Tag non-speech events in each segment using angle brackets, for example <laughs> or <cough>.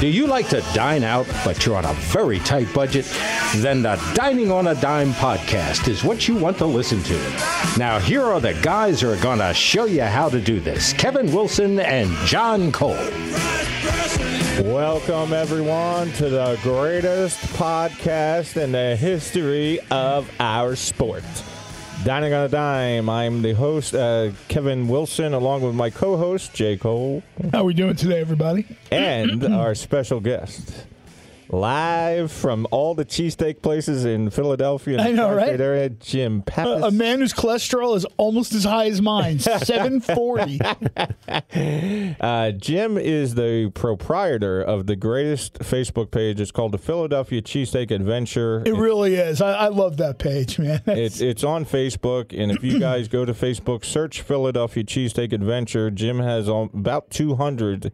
Do you like to dine out, but you're on a very tight budget? Then the Dining on a Dime podcast is what you want to listen to. Now, here are the guys who are going to show you how to do this Kevin Wilson and John Cole. Welcome, everyone, to the greatest podcast in the history of our sport. Dining on a Dime. I'm the host, uh, Kevin Wilson, along with my co host, Jay Cole, How we doing today, everybody? and our special guest. Live from all the cheesesteak places in Philadelphia and I know, right? area, Jim Pappas. A man whose cholesterol is almost as high as mine, <laughs> 740. <laughs> Uh, Jim is the proprietor of the greatest Facebook page. It's called the Philadelphia Cheesesteak Adventure. It really is. I, I love that page, man. <laughs> It's it's on Facebook, and if you guys go to Facebook, search Philadelphia Cheesesteak Adventure. Jim has um, about 200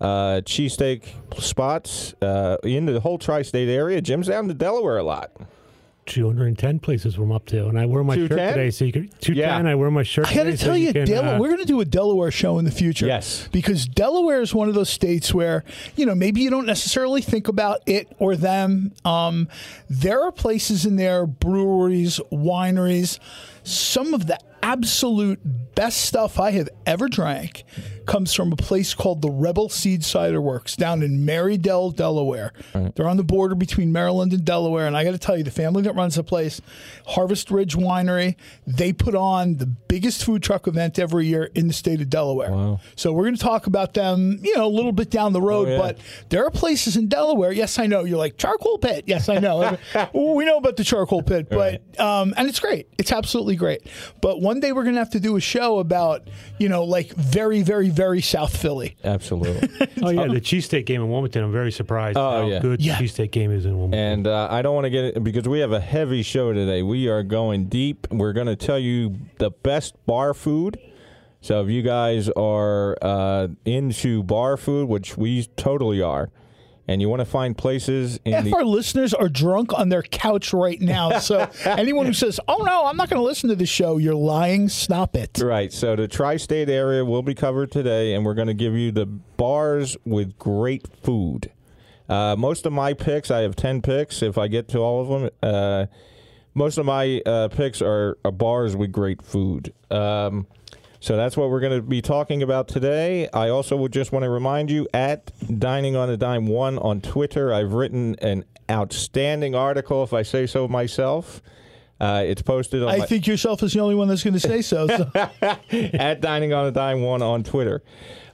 uh, cheesesteak spots uh, in the whole tri-state area. Jim's down to Delaware a lot. 210 places I'm up to, and I wear my shirt today. So you can 210. Yeah. I wear my shirt. I got to today, so tell you, can, Delaware, uh, we're going to do a Delaware show in the future. Yes. Because Delaware is one of those states where, you know, maybe you don't necessarily think about it or them. Um, there are places in there, breweries, wineries, some of the absolute best stuff I have ever drank comes from a place called the Rebel Seed Cider Works down in Marydel, Delaware. They're on the border between Maryland and Delaware. And I got to tell you, the family that runs the place, Harvest Ridge Winery, they put on the biggest food truck event every year in the state of Delaware. Wow. So we're going to talk about them, you know, a little bit down the road. Oh, yeah. But there are places in Delaware. Yes, I know. You're like charcoal pit. Yes, I know. <laughs> we know about the charcoal pit, but um, and it's great. It's absolutely great. But one day we're going to have to do a show about, you know, like very, very, very South Philly. Absolutely. <laughs> Oh yeah, the cheesesteak game in Wilmington. I'm very surprised Oh, how yeah. good Yeah. the cheesesteak game is in Wilmington. And uh, I don't want to get it because we have a heavy show today. We are going deep. We're going to tell you the best bar food. So if you guys are uh, into bar food, which we totally are, and you want to find places in Half the our listeners are drunk on their couch right now. <laughs> So anyone who says, "Oh no, I'm not going to listen to the show," you're lying. Stop it. Right. So the tri-state area will be covered today, and we're going to give you the bars with great food. Uh, most of my picks, I have ten picks. If I get to all of them, uh, most of my uh, picks are, are bars with great food. Um, so that's what we're going to be talking about today. I also would just want to remind you at Dining on a Dime One on Twitter, I've written an outstanding article, if I say so myself. Uh, it's posted on I my- think yourself is the only one that's going to say so. so. <laughs> at Dining on a Dime One on Twitter.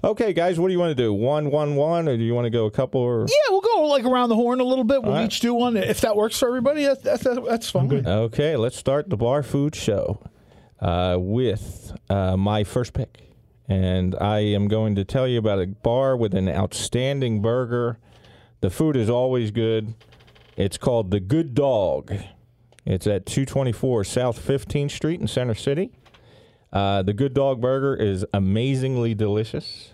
Okay, guys, what do you want to do? One, one, one, or do you want to go a couple? Or Yeah, we'll go like around the horn a little bit. We'll right. each do one. If that works for everybody, that's, that's, that's fine. okay, let's start the bar food show uh, with uh, my first pick, and I am going to tell you about a bar with an outstanding burger. The food is always good. It's called the Good Dog. It's at 224 South 15th Street in Center City. Uh, the Good Dog Burger is amazingly delicious.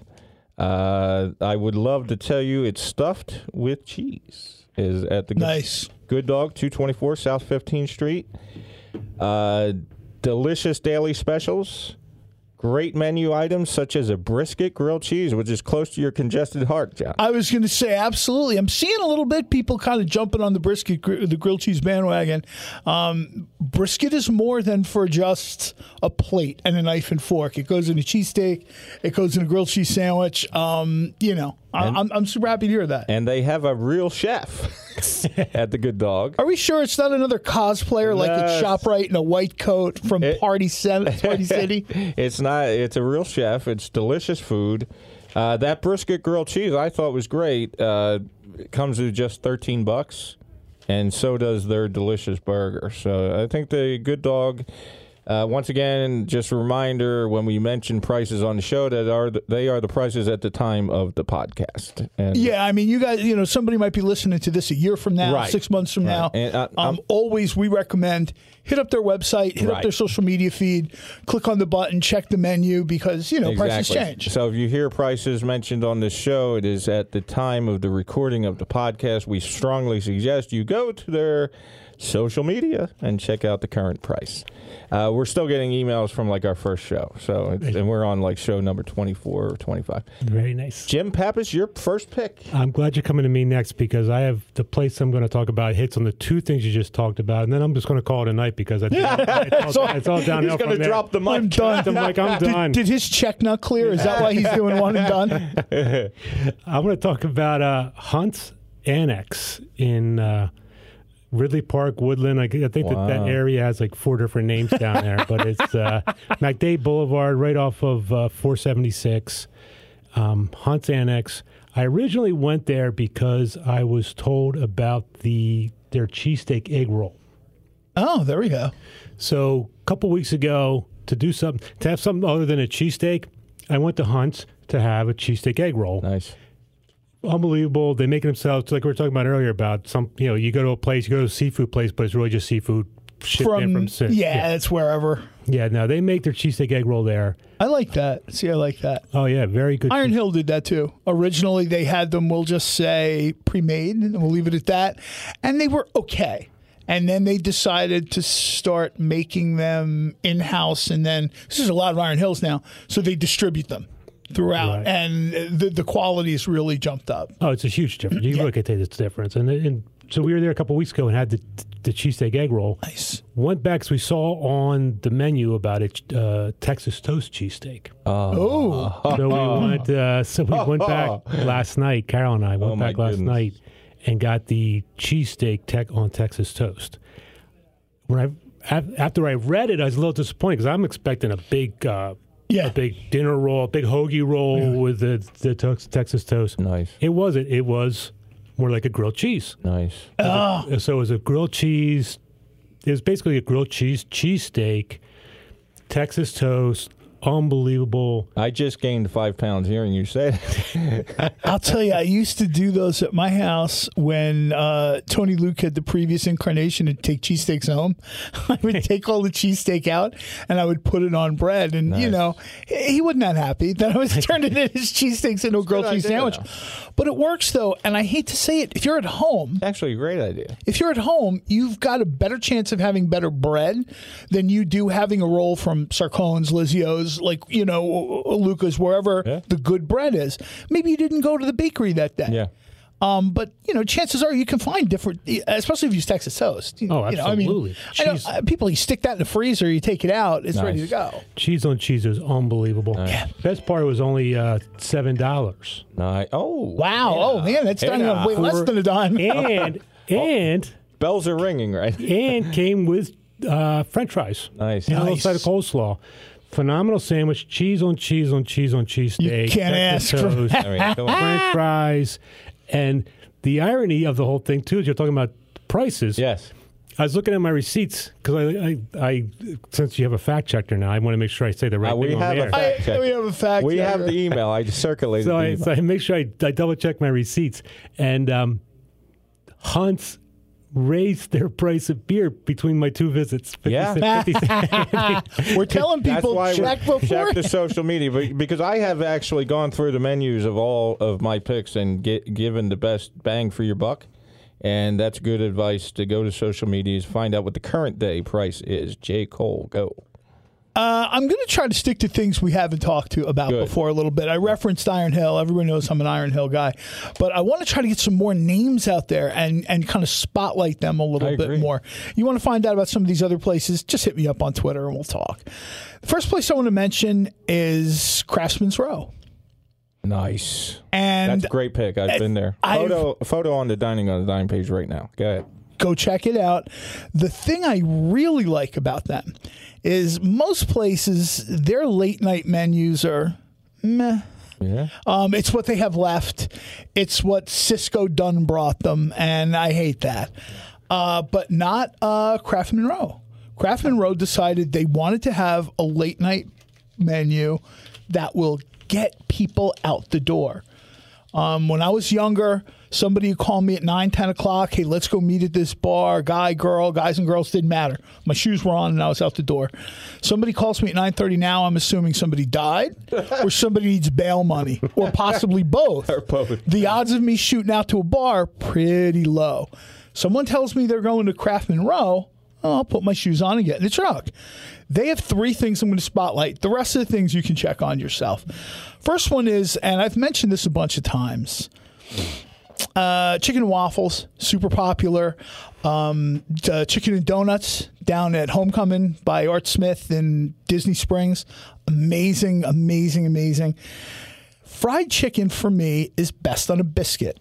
Uh, I would love to tell you it's stuffed with cheese. Is at the Good- Nice. Good Dog, 224 South 15th Street. Uh, delicious daily specials. Great menu items such as a brisket grilled cheese, which is close to your congested heart, John. I was going to say absolutely. I'm seeing a little bit people kind of jumping on the brisket, the grilled cheese bandwagon. Um, brisket is more than for just a plate and a knife and fork. It goes in a cheesesteak. It goes in a grilled cheese sandwich. Um, you know, I, I'm, I'm super happy to hear that. and they have a real chef <laughs> at the Good Dog. Are we sure it's not another cosplayer like No, at it's- ShopRite in a white coat from It- Party, <laughs> Party City? It's not. It's a real chef. It's delicious food. Uh, that brisket grilled cheese I thought was great. Uh, it comes to just thirteen bucks, and so does their delicious burger. So I think the Good Dog. Uh, once again, just a reminder when we mention prices on the show that are the, they are the prices at the time of the podcast. And Yeah, I mean, you guys, you know, somebody might be listening to this a year from now, Right. six months from Right. now. And, uh, um, always, we recommend hit up their website, hit up their social media feed, click on the button, check the menu because you know prices change. So if you hear prices mentioned on this show, it is at the time of the recording of the podcast. We strongly suggest you go to their social media and check out the current price. Uh, we're still getting emails from like our first show, so it's, and we're on like show number twenty four or twenty five. Very nice. Jim Pappas, your first pick. I'm glad you're coming to me next because I have the place I'm going to talk about hits on the two things you just talked about, and then I'm just going to call it a night because I, <laughs> it's, all, it's all downhill. He's going to there. drop the mic. I'm done. I'm like, I'm <laughs> done. Did, did his check not clear? Is that why he's doing one and done? I'm going to talk about uh, Hunt's Annex in uh, Ridley Park, Woodlyn. I, I think that that area has like four different names down there, but it's uh, <laughs> MacDade Boulevard, right off of uh, 476. Um, Hunt's Annex. I originally went there because I was told about the their cheesesteak egg roll. Oh, there we go. So a couple weeks ago, to do something, to have something other than a cheesesteak, I went to Hunt's to have a cheesesteak egg roll. Nice. Unbelievable. They make it themselves, like we were talking about earlier about some, you know, you go to a place, you go to a seafood place, but it's really just seafood shipped in From, from Sin- yeah, it's wherever. yeah. No, they make their cheesesteak egg roll there. I like that. See, I like that. Oh yeah, very good. Iron Hill did that too. Originally, they had them, we'll just say, pre made, and we'll leave it at that. And they were okay. And then they decided to start making them in house. And then, this is a lot of Iron Hills now. So they distribute them throughout. Right. And the, the quality has really jumped up. Oh, it's a huge difference. You look at the difference, and, and so we were there a couple weeks ago and had the the cheesesteak egg roll. Nice. Went back because we saw on the menu about it uh, Texas toast cheesesteak. Oh, So we <laughs> went. Uh, so we went back <laughs> last night. Carol and I went Oh, back last goodness. night and got the cheesesteak tech on Texas toast. When I after I read it, I was a little disappointed because I'm expecting a big, uh, yeah. a big dinner roll, a big hoagie roll with the the tex- Texas toast. Nice. It wasn't. It was more like a grilled cheese. Nice. Oh, So it was a grilled cheese. It was basically a grilled cheese cheesesteak, Texas toast, unbelievable. I just gained five pounds hearing you say it. I'll tell you, I used to do those at my house when uh, Tony Luke had the previous incarnation to take cheesesteaks home. <laughs> I would take all the cheesesteak out and I would put it on bread. And, you know, he wasn't that happy that I was <laughs> turning his cheesesteaks into a grilled cheese idea, sandwich. But it works, though. And I hate to say it, if you're at home, Actually, a great idea. if you're at home, you've got a better chance of having better bread than you do having a roll from Sarcone's, Liscio's, like, you know, Luca's, wherever Yeah. the good bread is. Maybe you didn't go to the bakery that day. Yeah. Um, but you know, chances are you can find different, especially if you use Texas toast. You- Oh, you know, I mean, absolutely. I know, Cheese- uh, people, you stick that in the freezer, you take it out, it's ready to go. Cheese on cheese is unbelievable. Yeah. Best part was only uh, seven dollars, Nice. Oh. Wow! Oh man, that's done on way Yeah. less than a dime. and <laughs> and Bells are ringing, right? and came with uh, French fries. Nice. And a little side of coleslaw. Phenomenal sandwich. Cheese on cheese on cheese on cheese steak. can't Texas ask toast, I mean. French fries, and the irony of the whole thing too is you're talking about prices. Yes. I was looking at my receipts because I, I, I, since you have a fact checker now, I want to make sure I say the right Uh, we thing on have a there. fact I, we have a fact. We have the email. I just circulated so, the I, email. so I make sure I, I double check my receipts. And um, Hunt's raised their price of beer between my two visits. 50 Yeah. cent- 50 cent. <laughs> We're telling That's people why check we before. check the social media but- because I have actually gone through the menus of all of my picks and get, given the best bang for your buck. And that's good advice to go to social medias, find out what the current day price is. J. Cole, go. Uh, I'm going to try to stick to things we haven't talked to about Good. before a little bit. I referenced Iron Hill. Everyone knows I'm an Iron Hill guy, but I want to try to get some more names out there and and kind of spotlight them a little I bit agree. more. You want to find out about some of these other places? Just hit me up on Twitter and we'll talk. The first place I want to mention is Craftsman's Row, Nice. and That's a great pick. I've been there. I've- Photo, photo on the dining on the dining page right now. Go ahead. Go check it out. The thing I really like about them is most places their late night menus are meh. Yeah. Um, it's what they have left. It's what Sysco Dunn brought them, and I hate that. Uh, but not uh, Craftsman Row. Craftsman Row decided they wanted to have a late night menu that will get people out the door. Um, when I was younger, somebody would call me at 9, 10 o'clock. Hey, let's go meet at this bar. Guy, girl, guys and girls didn't matter. My shoes were on and I was out the door. Somebody calls me at 9.30 now. I'm assuming somebody died or somebody needs bail money or possibly both. <laughs> both. The odds of me shooting out to a bar, pretty low. Someone tells me they're going to Craftman Row. Oh, I'll put my shoes on and get in the truck. They have three things I'm going to spotlight. The rest of the things you can check on yourself. First one is, and I've mentioned this a bunch of times. Uh, chicken and waffles, super popular. Um, uh, chicken and donuts down at Homecoming by Art Smith in Disney Springs. Amazing, amazing, amazing. Fried chicken for me is best on a biscuit,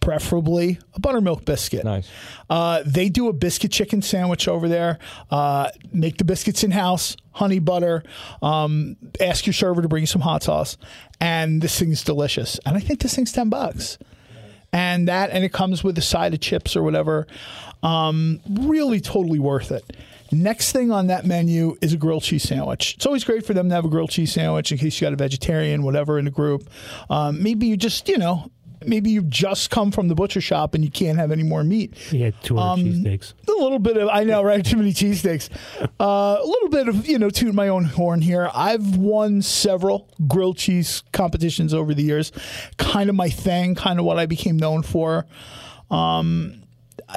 preferably a buttermilk biscuit. Nice. Uh, they do a biscuit chicken sandwich over there. Uh, make the biscuits in house, honey butter. Um, ask your server to bring you some hot sauce, and this thing's delicious. And I think this thing's ten bucks. And that, and it comes with a side of chips or whatever. Um, really, totally worth it. Next thing on that menu is a grilled cheese sandwich. It's always great for them to have a grilled cheese sandwich in case you got a vegetarian, whatever, in the group. Um, maybe you just, you know, maybe you've just come from the butcher shop and you can't have any more meat. Yeah, 200 Um, cheesesteaks. A little bit of, I know, right? <laughs> Too many cheesesteaks. Uh, a little bit of, you know, toot my own horn here. I've won several grilled cheese competitions over the years. Kind of my thing, kind of what I became known for. Um,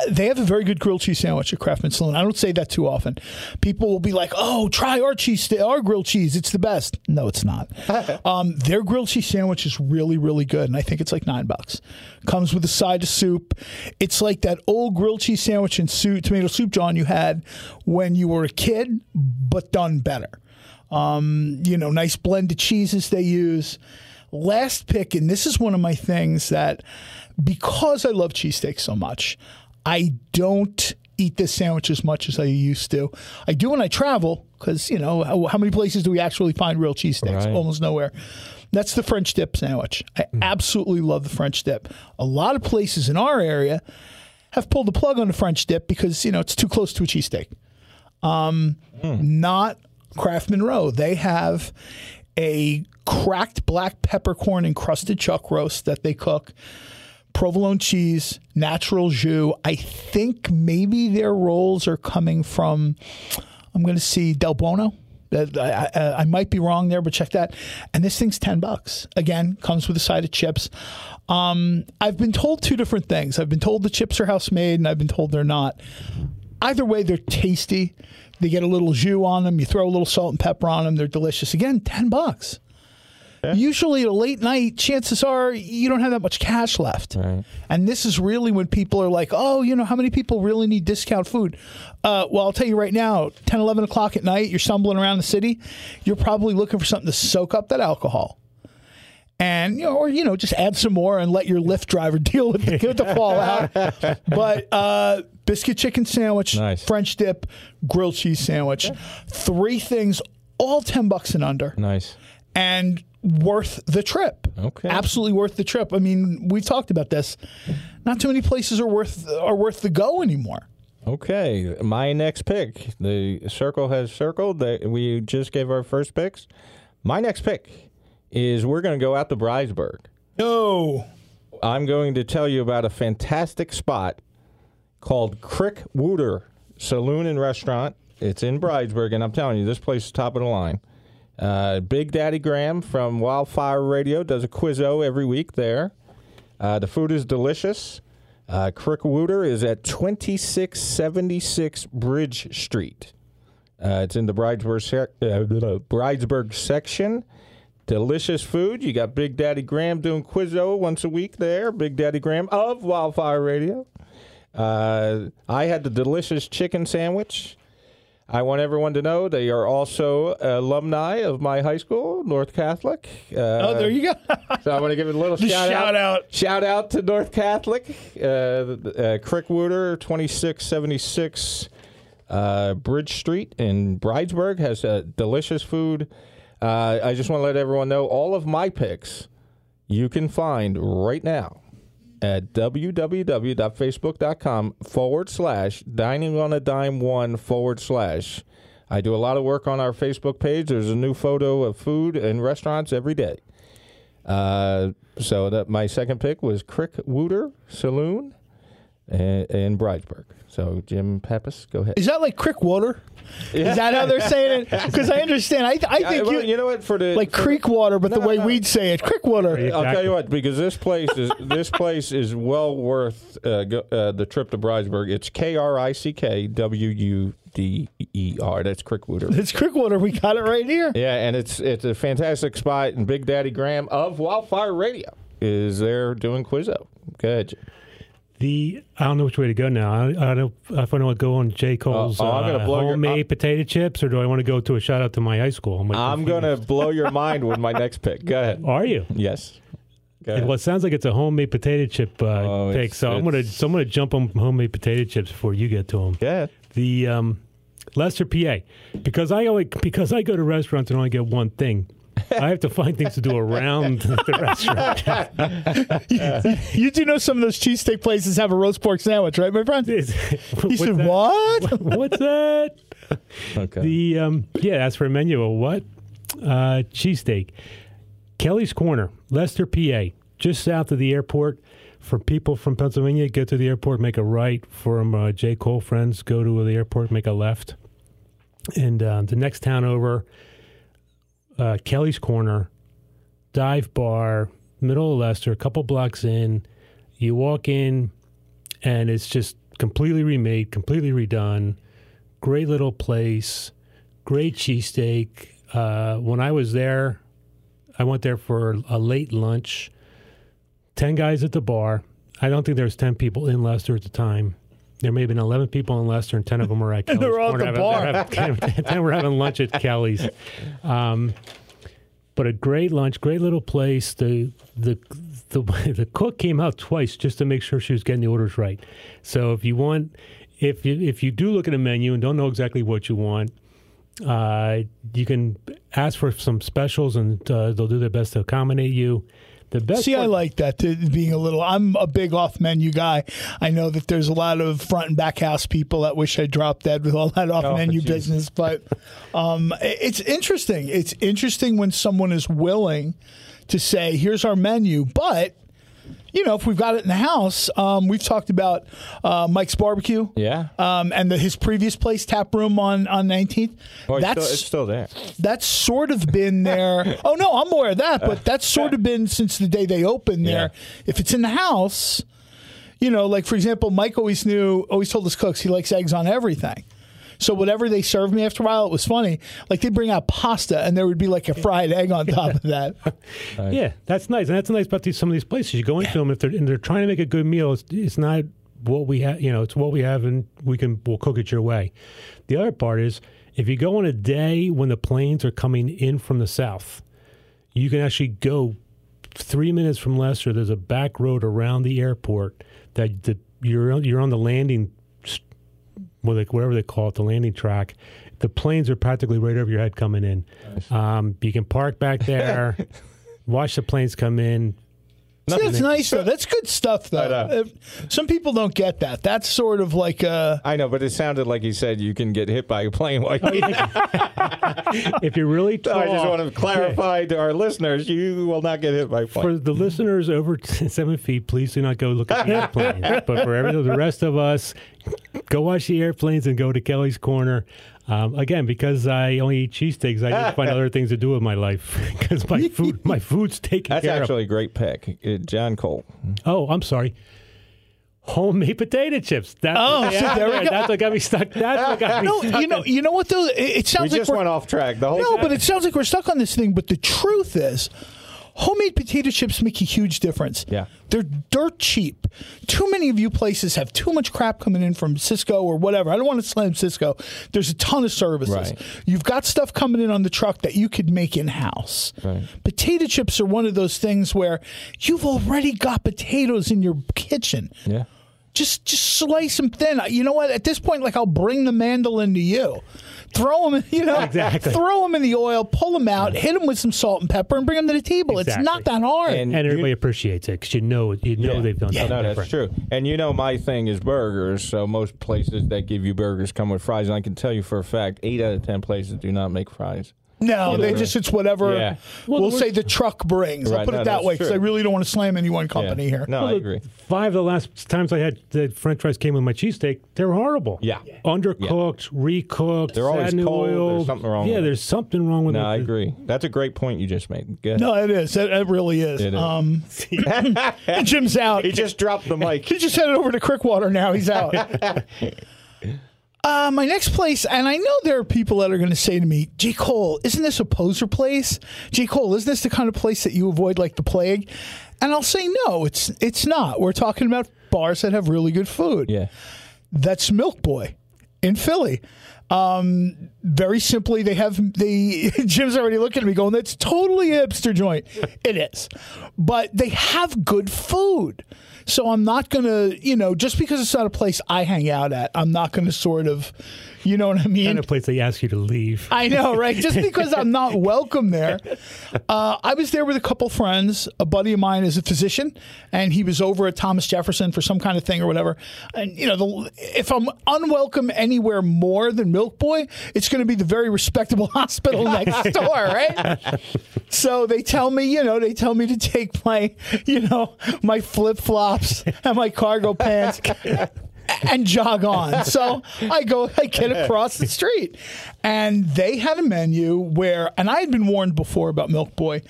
they have a very good grilled cheese sandwich at Craftman Saloon. I don't say that too often. People will be like, "Oh, try our cheese, our grilled cheese. It's the best." No, it's not. <laughs> um, their grilled cheese sandwich is really, really good, and I think it's like nine bucks. Comes with a side of soup. It's like that old grilled cheese sandwich and soup, tomato soup, John, you had when you were a kid, but done better. Um, you know, nice blend of cheeses they use. Last pick, and this is one of my things that because I love cheesesteaks so much, I don't eat this sandwich as much as I used to. I do when I travel because, you know, how, how many places do we actually find real cheesesteaks? Right. Almost nowhere. That's the French dip sandwich. I hmm. absolutely love the French dip. A lot of places in our area have pulled the plug on the French dip because, you know, it's too close to a cheesesteak um, hmm. not Craftman Monroe. They have a cracked black peppercorn encrusted chuck roast that they cook, provolone cheese, natural jus. I think maybe their rolls are coming from, I'm going to see Del Buono. I, I, I might be wrong there, but check that. And this thing's 10 bucks. Again, comes with a side of chips. Um, I've been told two different things. I've been told the chips are house made, and I've been told they're not either way, they're tasty. They get a little jus on them. You throw a little salt and pepper on them. They're delicious. Again, ten bucks. Usually, at a late night, chances are you don't have that much cash left. Right. And this is really when people are like, oh, you know, how many people really need discount food? Uh, well, I'll tell you right now, 10, 11 o'clock at night, you're stumbling around the city, you're probably looking for something to soak up that alcohol. And, you know, or, you know, just add some more and let your Lyft driver <laughs> deal with the, with the fallout. <laughs> but uh, biscuit chicken sandwich, Nice. French dip, grilled cheese sandwich. Three things, all 10 bucks and under Nice. and worth the trip. Okay. Absolutely worth the trip. I mean, we've talked about this. Not too many places are worth are worth the go anymore. Okay, my next pick. The circle has circled. We just gave our first picks. My next pick is we're going to go out to Bridesburg. No. I'm going to tell you about a fantastic spot called Crick Wooter Saloon and Restaurant. It's in Bridesburg, and I'm telling you, this place is top of the line. Uh, Big Daddy Graham from Wildfire Radio does a quizzo every week there. Uh, the food is delicious. Uh, is at 2676 Bridge Street. Uh, it's in the Bridesburg, sec- uh, Bridesburg section. Delicious food. You got Big Daddy Graham doing Quizzo once a week there. Big Daddy Graham of Wildfire Radio. Uh, I had the delicious chicken sandwich. I want everyone to know they are also alumni of my high school, North Catholic. Uh, Oh, there you go. <laughs> so I want to give a little shout, shout out. Shout out to North Catholic, uh, uh, Krickwuder, 2676 uh, Bridge Street in Bridesburg has uh, delicious food. Uh, I just want to let everyone know all of my picks you can find right now at www.facebook.com forward slash dining on a dime one forward slash. I do a lot of work on our Facebook page. There's a new photo of food and restaurants every day. Uh, so that my second pick was Crick Wooter Saloon. In, in Bridesburg. So Jim Pappas, go ahead. Is that like creek water? Is that how they're saying it? <laughs> Because I understand. I, I I- think well, you, you know what for the like for- creek water, but the way no. we'd say it, creek water. I'll tell you what, because this place is <laughs> this place is well worth uh, go, uh, the trip to Bridesburg. It's K R I C K W U D E R. That's Crickwater. It's creek water. We got it right here. Yeah, and it's it's a fantastic spot. And Big Daddy Graham of Wildfire Radio is there doing Quizzo. Good. The I don't know which way to go now. I, I don't know if I want to go on J Cole's oh, I'm gonna uh, blow your- homemade I'm- potato chips, or do I want to go to a shout out to my high school? I'm, I'm gonna blow your mind with my next pick. Go ahead. Are you? Yes. Ahead. Well, it sounds like it's a homemade potato chip uh, Oh, pick. So I'm gonna so I'm gonna jump on homemade potato chips before you get to them. Yeah. The um, Lester, PA, because I only because I go to restaurants and only get one thing. <laughs> I have to find things to do around the <laughs> restaurant. <laughs> You do know some of those cheesesteak places have a roast pork sandwich, right, my friend? Is- He what's said, that? "What?" What's that? Okay. The um, yeah, that's for a menu. A what? Uh, cheesesteak. Kelly's Corner, Lester, PA, just south of the airport. For people from Pennsylvania, get to the airport, make a right. From uh, J. Cole friends, go to the airport, make a left. And uh, the next town over, uh, Kelly's Corner, dive bar, middle of Lester, a couple blocks in. You walk in, and it's just completely remade, completely redone. Great little place, great cheesesteak. Uh, when I was there, I went there for a late lunch. Ten guys at the bar. I don't think there was ten people in Lester at the time. There may have been eleven people in Lester, and ten of them were at <laughs> Kelly's. They were all at the having- having- <laughs> ten were having lunch at Kelly's. Um, but a great lunch, great little place. The the the <laughs> the cook came out twice just to make sure she was getting the orders right. So if you want, if you if you do look at a menu and don't know exactly what you want, uh, you can ask for some specials and uh, they'll do their best to accommodate you. The best. See, I like that to being a little. I'm a big off menu guy. I know that there's a lot of front and back house people that wish I dropped dead with all that off Oh, menu geez. business, but um, it's interesting. It's interesting when someone is willing to say, "Here's our menu," but. You know, if we've got it in the house, um, we've talked about uh, Mike's Barbecue, Yeah. um, and the, his previous place, Tap Room on on 19th. Well, it's, That's still, it's still there. that's sort of been there. <laughs> oh no, I'm aware of that, but that's sort of been since the day they opened there. If it's in the house, you know, like for example, Mike always knew, always told his cooks he likes eggs on everything. So whatever they served me after a while, it was funny. Like they'd bring out pasta and there would be like a fried egg on top of that. <laughs> Yeah, that's nice, and that's nice about these some of these places. You go into them if they're and they're trying to make a good meal. It's, it's not what we have, you know. It's what we have, and we can we'll cook it your way. The other part is if you go on a day when the planes are coming in from the south, you can actually go three minutes from Lester. There's a back road around the airport that the, you're you're on the landing, like whatever they call it, the landing track. The planes are practically right over your head coming in. Um, you can park back there, <laughs> watch the planes come in. See, that's nice though. That's good stuff though. Uh, Some people don't get that. That's sort of like a. I know, but it sounded like he said you can get hit by a plane while you <laughs> If you're really tall, I just want to clarify to our listeners, you will not get hit by a plane. For the listeners over t- <laughs> seven feet, please do not go look at the airplanes. but for every, the rest of us, go watch the airplanes and go to Kelly's Corner. Um, again, because I only eat cheesesteaks, I need to find <laughs> other things to do with my life <laughs> because my food, <laughs> my food's taken That's care actually a great pick. Uh, John Cole. Oh, I'm sorry. Homemade potato chips. That's Oh, what, see, there we go. That's what got me stuck. That's what got me No, stuck. you know, you know what though? It, it We sounds like just we're went off track. The whole No, but it sounds like we're stuck on this thing. But the truth is, homemade potato chips make a huge difference. Yeah. They're dirt cheap. Too many of you places have too much crap coming in from Sysco or whatever. I don't want to slam Sysco. There's a ton of services. Right. You've got stuff coming in on the truck that you could make in house. Right. Potato chips are one of those things where you've already got potatoes in your kitchen. yeah. Just just slice them thin. You know what? At this point, like I'll bring the mandolin to you. Throw them, <laughs> you know, Exactly. throw them in the oil, pull them out, hit them with some salt and pepper, and bring them to the table. It's not that hard. And- and everybody appreciates it because you know you know Yeah. they've done Yeah. something No, that's different. true. And you know, my thing is burgers. So most places that give you burgers come with fries. And I can tell you for a fact, eight out of ten places do not make fries. No, they just it's whatever. Yeah. We'll, Well, say the truck brings. I'll put no, it that way because I really don't want to slam any one company Yeah. here. No, I agree. Five of the last times I had the French fries came with my cheesesteak, they were horrible. Yeah. Undercooked, recooked, They're always sat in. There's oil. something wrong Yeah, with it. there's something wrong with it. No, I agree. That's a great point you just made. Go ahead. No, it is. It, it really is. It is. Um, <laughs> Jim's out. He just dropped the mic. He just headed over to Crickwater now. He's out. <laughs> uh, my next place, and I know there are people that are going to say to me, J. Cole, isn't this a poser place? J. Cole, isn't this the kind of place that you avoid like the plague? And I'll say, no, it's it's not. We're talking about bars that have really good food. Yeah. That's Milk Boy in Philly. Um, very simply, they have the <laughs> Jim's already looking at me going, "That's totally a hipster joint." it is, but they have good food. So I'm not gonna, you know, just because it's not a place I hang out at, I'm not gonna sort of, you know what I mean? kind of place they ask you to leave. I know, right? Just <laughs> because I'm not welcome there. Uh, I was there with a couple friends. A buddy of mine is a physician, and he was over at Thomas Jefferson for some kind of thing or whatever. And you know, the, if I'm unwelcome anywhere more than Milk Boy, it's going to be the very respectable <laughs> hospital next door, right? So they tell me, you know, they tell me to take my, you know, my flip flops and my cargo pants and jog on. <laughs> So I go, I get across the street, and they had a menu where, and I had been warned before about Milk Boy.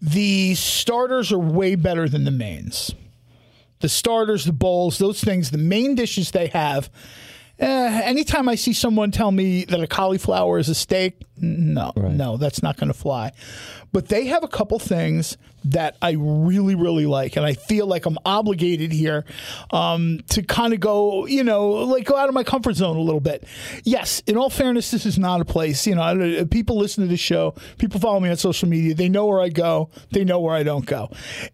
The starters are way better than the mains. The starters, the bowls, those things, the main dishes they have. Eh, anytime I see someone tell me that a cauliflower is a steak, no, no, that's not going to fly. But they have a couple things that I really, really like, and I feel like I'm obligated here um, to kind of go, you know, like go out of my comfort zone a little bit. Yes, in all fairness, this is not a place. You know, people listen to this show, people follow me on social media. They know where I go, they know where I don't go.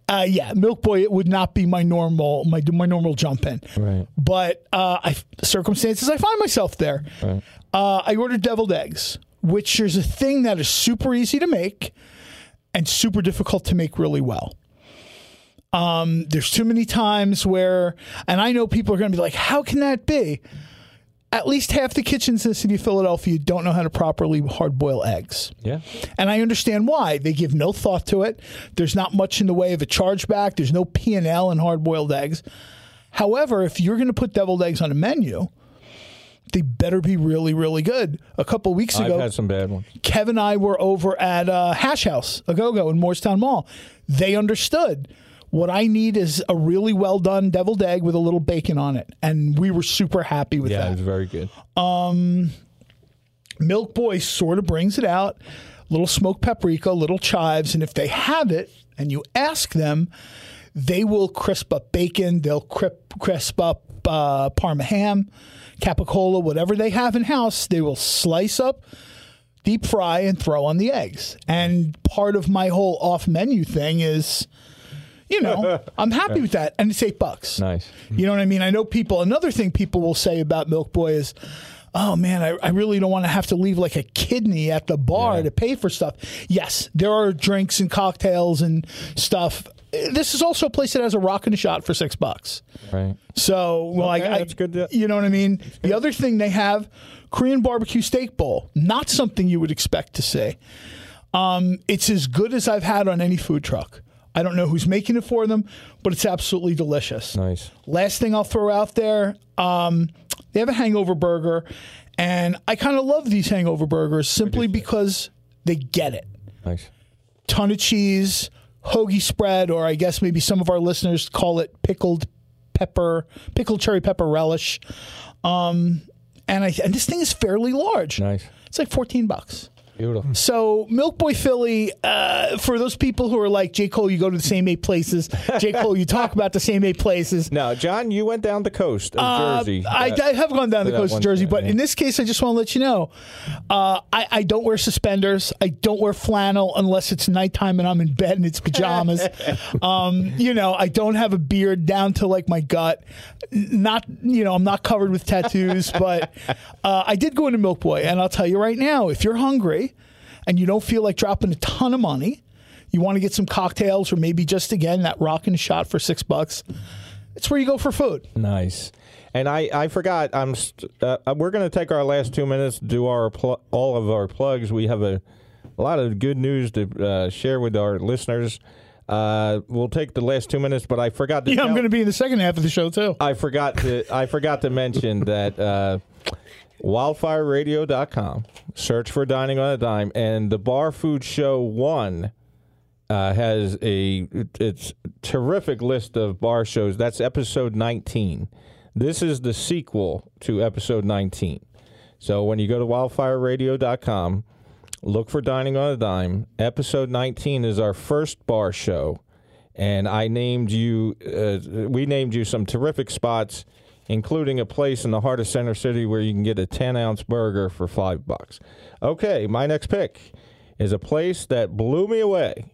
Uh, yeah, Milk Boy, it would not be my normal my my normal jump in. Right. But uh, I circumstances I find myself there. Uh, I ordered deviled eggs, which is a thing that is super easy to make and super difficult to make really well. Um, there's too many times where, and I know people are going to be like, "How can that be?" At least half the kitchens in the city of Philadelphia don't know how to properly hard boil eggs. Yeah. And I understand why. They give no thought to it. There's not much in the way of a chargeback. There's no P&L in hard-boiled eggs. However, if you're going to put deviled eggs on a menu, they better be really, really good. A couple weeks ago, I've had some bad ones. Kev and I were over at uh, Hash House, a go-go in Morristown Mall. They understood. What I need is a really well done deviled egg with a little bacon on it. And we were super happy with Yeah, that. it was very good. Um, Milk Boy sort of brings it out, little smoked paprika, little chives, and if they have it and you ask them, they will crisp up bacon, they'll crisp, crisp up uh, parma ham, capicola, whatever they have in house, they will slice up, deep fry, and throw on the eggs. And part of my whole off menu thing is. You know, <laughs> I'm happy with that, and it's eight bucks. Nice. You know what I mean? I know people. Another thing people will say about Milk Boy is, "Oh man, I, I really don't want to have to leave like a kidney at the bar Yeah. to pay for stuff." Yes, there are drinks and cocktails and stuff. This is also a place that has a rock and a shot for six bucks. Right. So, well, Okay, I, that's good to- you know what I mean? The other thing they have Korean barbecue steak bowl. Not something you would expect to see. Um, it's as good as I've had on any food truck. I don't know who's making it for them, but it's absolutely delicious. Nice. Last thing I'll throw out there, um, they have a hangover burger, and I kind of love these hangover burgers simply because they get it. Nice. Ton of cheese, hoagie spread, or I guess maybe some of our listeners call it pickled pepper, pickled cherry pepper relish. Um, and I and this thing is fairly large. Nice. It's like fourteen bucks. Beautiful. So Milk Boy Philly, uh, for those people who are like J Cole, you go to the same eight places. J Cole, you talk about the same eight places. <laughs> Now, John, you went down the coast of Uh, Jersey. I, Uh, I have gone down the coast of Jersey, but yeah. in this case, I just want to let you know, uh, I, I don't wear suspenders. I don't wear flannel unless it's nighttime and I'm in bed and it's pajamas. <laughs> um, you know, I don't have a beard down to like my gut. Not, you know, I'm not covered with tattoos, but uh, I did go into Milk Boy, and I'll tell you right now, if you're hungry and you don't feel like dropping a ton of money, you want to get some cocktails or maybe just again that rock and shot for six bucks. It's where you go for food. Nice. And I, I forgot. I'm. St- uh, we're going to take our last two minutes to do our pl- all of our plugs. We have a a lot of good news to uh, share with our listeners. Uh, we'll take the last two minutes, but I forgot to. Yeah, I'm going to be in the second half of the show too. I forgot to I forgot to mention that uh, wildfireradio.com. Search for Dining on a Dime, and the Bar Food Show One uh, has a it's terrific list of bar shows. That's episode 19. This is the sequel to episode 19. So when you go to wildfireradio.com, look for Dining on a Dime. Episode 19 is our first bar show and I named you. Uh, we named you some terrific spots, including a place in the heart of Center City where you can get a ten ounce burger for five bucks. Okay, my next pick is a place that blew me away.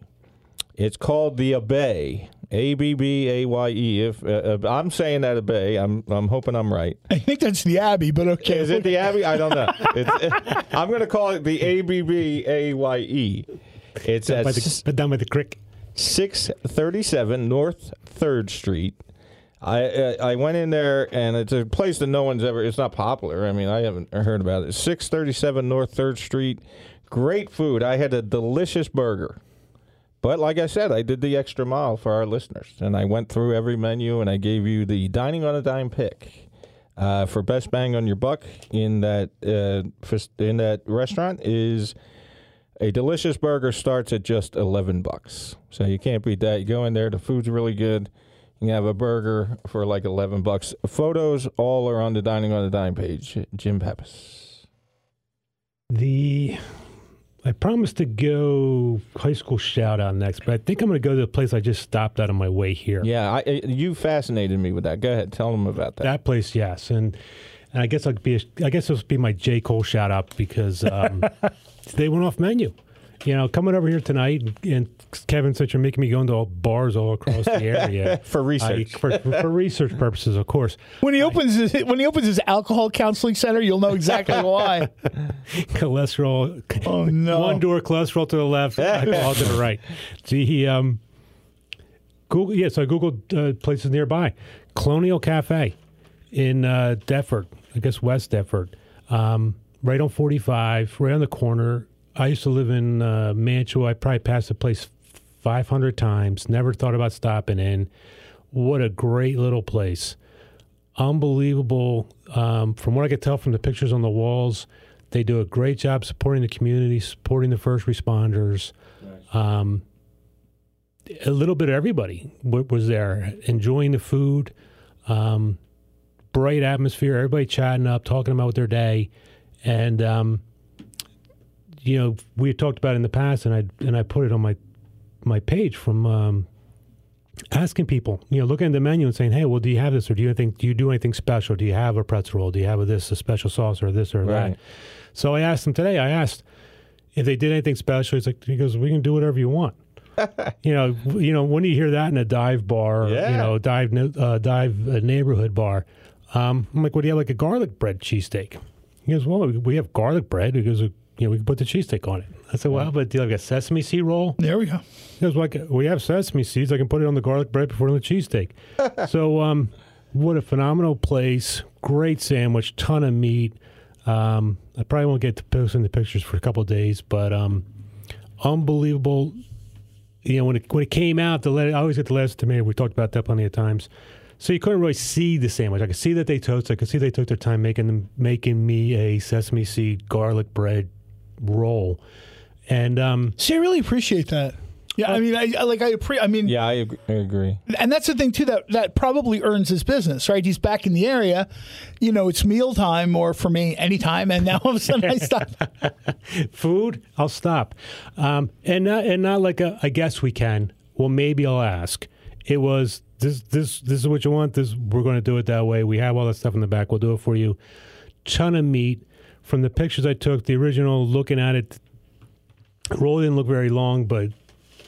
It's called the Abbey. A B B A Y E. If uh, uh, I'm saying that Abay, I'm I'm hoping I'm right. I think that's the Abbey, but okay. Is it the Abbey? I don't know. <laughs> It's, I'm going to call it the A B B A Y E. It's at By the, but down by the creek. 637 North 3rd Street. I I went in there and it's a place that no one's ever. It's not popular. I mean, I haven't heard about it. 637 North 3rd Street. Great food. I had a delicious burger. But like I said, I did the extra mile for our listeners, and I went through every menu and I gave you the dining on a dime pick uh, for best bang on your buck in that uh, in that restaurant is a delicious burger starts at just 11 bucks. So you can't beat that. You go in there, the food's really good. You have a burger for like 11 bucks. Photos all are on the Dining on the Dime page. Jim Pappas. The I promised to go high school shout out next, but I think I'm going to go to the place I just stopped out on my way here. Yeah, I, I- you fascinated me with that. Go ahead, tell them about that. That place, yes, and and I guess I'll be. A, I guess this will be my J Cole shout out because um, <laughs> they went off menu. You know, coming over here tonight, and Kevin, since you're making me go into all bars all across the <laughs> area For I, research. for, for research purposes, of course. when he opens his when he opens his alcohol counseling center, you'll know exactly <laughs> why. cholesterol. Oh, no. One door cholesterol to the left, alcohol to the right. See, he um, Google. Yeah, so I googled uh, places nearby. Colonial Cafe in uh, Deptford, I guess West Deptford, um, right on 45, right on the corner. I used to live in uh, Mantua. I probably passed the place 500 times. Never thought about stopping in. What a great little place unbelievable. Um, from what I could tell from the pictures on the walls, they do a great job supporting the community, supporting the first responders. Um, a little bit of everybody wa- was there, enjoying the food, um, bright atmosphere, everybody chatting up, talking about their day, and um, you know we talked about in the past, and I and I put it on my my page from um, asking people, you know, looking at the menu and saying, "Hey, well, do you have this, or do you think do you do anything special? Do you have a pretzel roll? Do you have a this, a special sauce, or this or Right. that?" So I asked them today. I asked if they did anything special. He's like, he goes, "We can do whatever you want." <laughs> you know, you know, when you hear that in a dive bar, Yeah. you know, dive uh, dive uh, neighborhood bar, um, I'm like, "What do you have? Like a garlic bread cheesesteak?" He goes, "Well, we have garlic bread." He goes, "You know, we can put the cheesesteak on it." I said, "Well, but do you have like a sesame seed roll?" There we go. He goes, like, we have sesame seeds. I can put it on the garlic bread before on the cheesesteak. <laughs> so, um, what a phenomenal place. Great sandwich, ton of meat. Um, I probably won't get to posting the pictures for a couple of days, but um, unbelievable. You know, when it when it came out, the I always get the last tomato. We talked about that plenty of times. So you couldn't really see the sandwich. I could see that they toast. I could see they took their time making them, making me a sesame seed garlic bread roll. And um, See, I really appreciate that. Yeah, I mean, I, I like I appre- I mean, Yeah, I, ag- I agree. and that's the thing too that that probably earns his business, right? He's back in the area. You know, it's mealtime, or for me, anytime. And now all of a sudden, I stop. <laughs> food, I'll stop. Um, and not and not like a, I guess we can. Well, maybe I'll ask. It was this this this is what you want. This we're going to do it that way. We have all that stuff in the back. We'll do it for you. Ton of meat from the pictures I took. The original looking at it, roll didn't look very long, but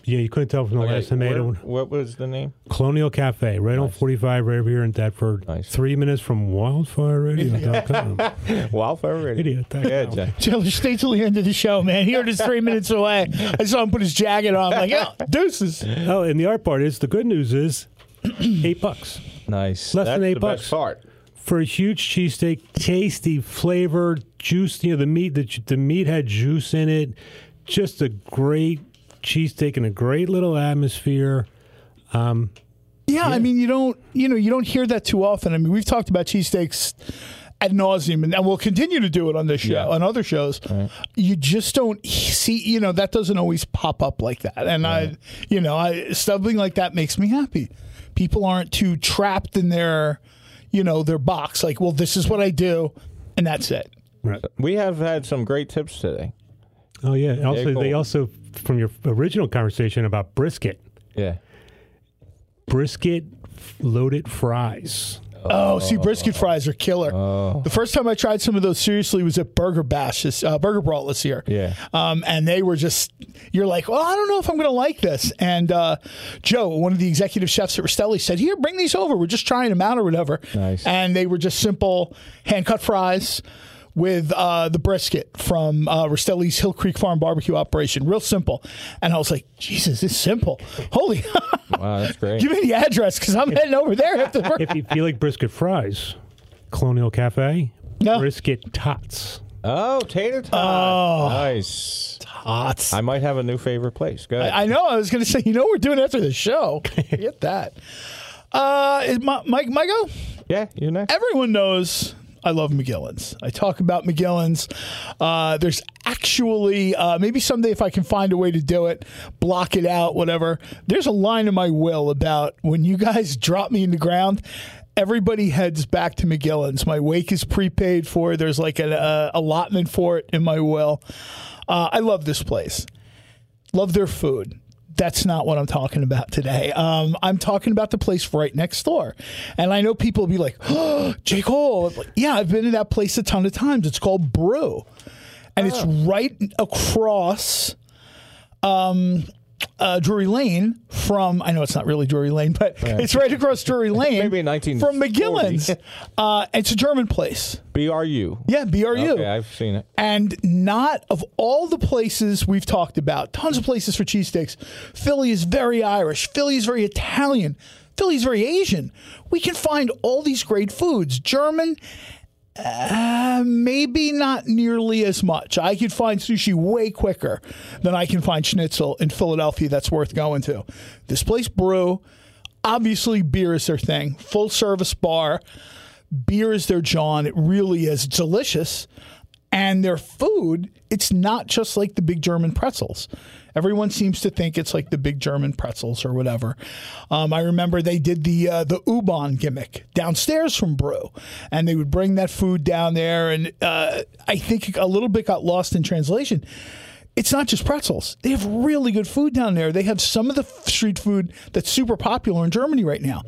yeah, you couldn't tell from the Okay, last tomato. where- what was the name? Colonial Cafe, right on 45, right over here in Deptford. Nice. Three minutes from wildfireradio.com. <laughs> <laughs> Wildfire Radio. Idiot. Yeah, Jack. Taylor, stay till the end of the show, man. He heard us three <laughs> minutes away. I saw him put his jacket on. I'm like, oh, deuces. Oh, and the art part is the good news is eight bucks. Nice. Less That's than eight the bucks. Best part. For a huge cheesesteak, tasty, flavor, juice. You know, the meat, the, the meat had juice in it. just a great cheesesteak and a great little atmosphere. Um, yeah, I mean, you don't, you know, you don't hear that too often. I mean, we've talked about cheesesteaks ad nauseum, and, and we'll continue to do it on this show, Yeah. on other shows. You just don't see, you know, that doesn't always pop up like that. And I, you know, I something like that makes me happy. People aren't too trapped in their, you know, their box. Like, well, this is what I do, and that's it. right. We have had some great tips today. Oh yeah. And Also, cool. they also from your original conversation about brisket, Yeah. brisket loaded fries. Oh, see, brisket fries are killer. The first time I tried some of those seriously was at Burger Bash, this, uh, Burger Brawl this year. Yeah. Um, and they were just, you're like, well, I don't know if I'm going to like this. And uh, Joe, one of the executive chefs at Rastelli, said, here, bring these over. We're just trying them out or whatever. Nice. And they were just simple hand cut fries with uh, the brisket from uh, Rastelli's Hill Creek Farm barbecue operation. Real simple. And I was like, Jesus, it's simple. Holy, <laughs> Wow, that's great. give me the address because I'm heading over there after the <laughs> If you feel like brisket fries, Colonial Cafe, No. brisket tots. oh, tater tots. Oh. Nice. Tots. I might have a new favorite place. Good. I know. I was going to say, you know, what we're doing after the show. <laughs> Get that. Uh, is my, Mike, Michael, yeah, you next. everyone knows I love McGillin's. I talk about McGillin's. Uh, there's actually, uh, maybe someday if I can find a way to do it, block it out, whatever. There's a line in my will about when you guys <laughs> drop me in the ground. Everybody heads back to McGillin's. My wake is prepaid for. There's like an uh, allotment for it in my will. Uh, I love this place. Love their food. That's not what I'm talking about today. Um, I'm talking about the place right next door. And I know people will be like, oh, J. Cole. Like, Yeah, I've been to that place a ton of times. It's called Brew. And it's right across um, uh, Drury Lane from, I know it's not really Drury Lane, but it's right across Drury <laughs> Lane Maybe in from 1940. McGillin's. uh, it's a German place. BRU. Yeah, BRU. Okay, I've seen it. And not of all the places we've talked about, tons of places for cheesesteaks. Philly is very Irish. Philly is very Italian. Philly is very Asian. We can find all these great foods. German, uh, maybe not nearly as much. I could find sushi way quicker than I can find schnitzel in Philadelphia that's worth going to. This place, Brew, obviously beer is their thing. Full service bar beer is their John. It really is delicious. And their food, it's not just like the big German pretzels. Everyone seems to think it's like the big German pretzels or whatever. Um, I remember they did the uh, the U-Bahn gimmick downstairs from Brew, and they would bring that food down there. And uh, I think a little bit got lost in translation it's not just pretzels. They have really good food down there. They have some of the street food that's super popular in Germany right now.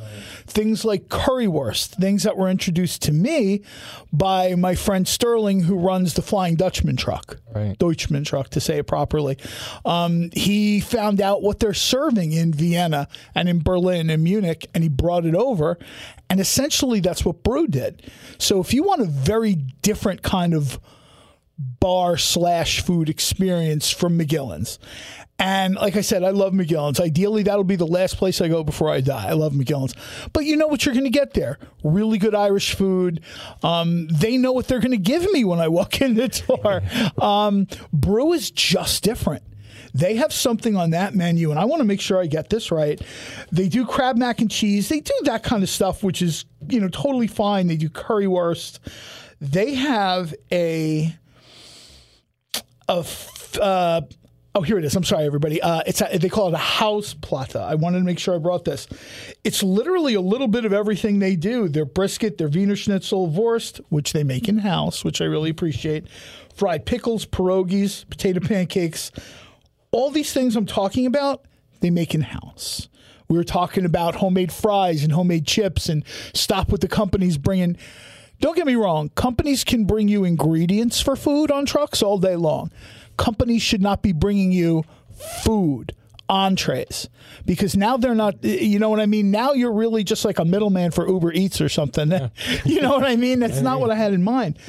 Things like currywurst, things that were introduced to me by my friend Sterling, who runs the Flying Dutchman truck, Right. Deutschman truck to say it properly. Um, he found out what they're serving in Vienna and in Berlin and Munich, and he brought it over. And essentially, that's what Brew did. So if you want a very different kind of bar slash food experience from McGillin's. And like I said, I love McGillin's. Ideally, that'll be the last place I go before I die. I love McGillin's. But you know what you're going to get there really good Irish food. Um, they know what they're going to give me when I walk in the door. Um, brew is just different. They have something on that menu, and I want to make sure I get this right. They do crab mac and cheese. They do that kind of stuff, which is you know totally fine. They do currywurst. They have a a f- uh, oh here it is. I'm sorry, everybody. Uh, it's a, they call it a house plata. I wanted to make sure I brought this. It's literally a little bit of everything they do. Their brisket, their Wiener Schnitzel, Wurst, which they make in house, which I really appreciate. Fried pickles, pierogies, potato pancakes. All these things I'm talking about, they make in house. We were talking about homemade fries and homemade chips and stop with the companies bringing. Don't get me wrong, companies can bring you ingredients for food on trucks all day long. Companies should not be bringing you food, entrees, because now they're not, you know what I mean? Now you're really just like a middleman for Uber Eats or something. <laughs> you know what I mean? That's not what I had in mind.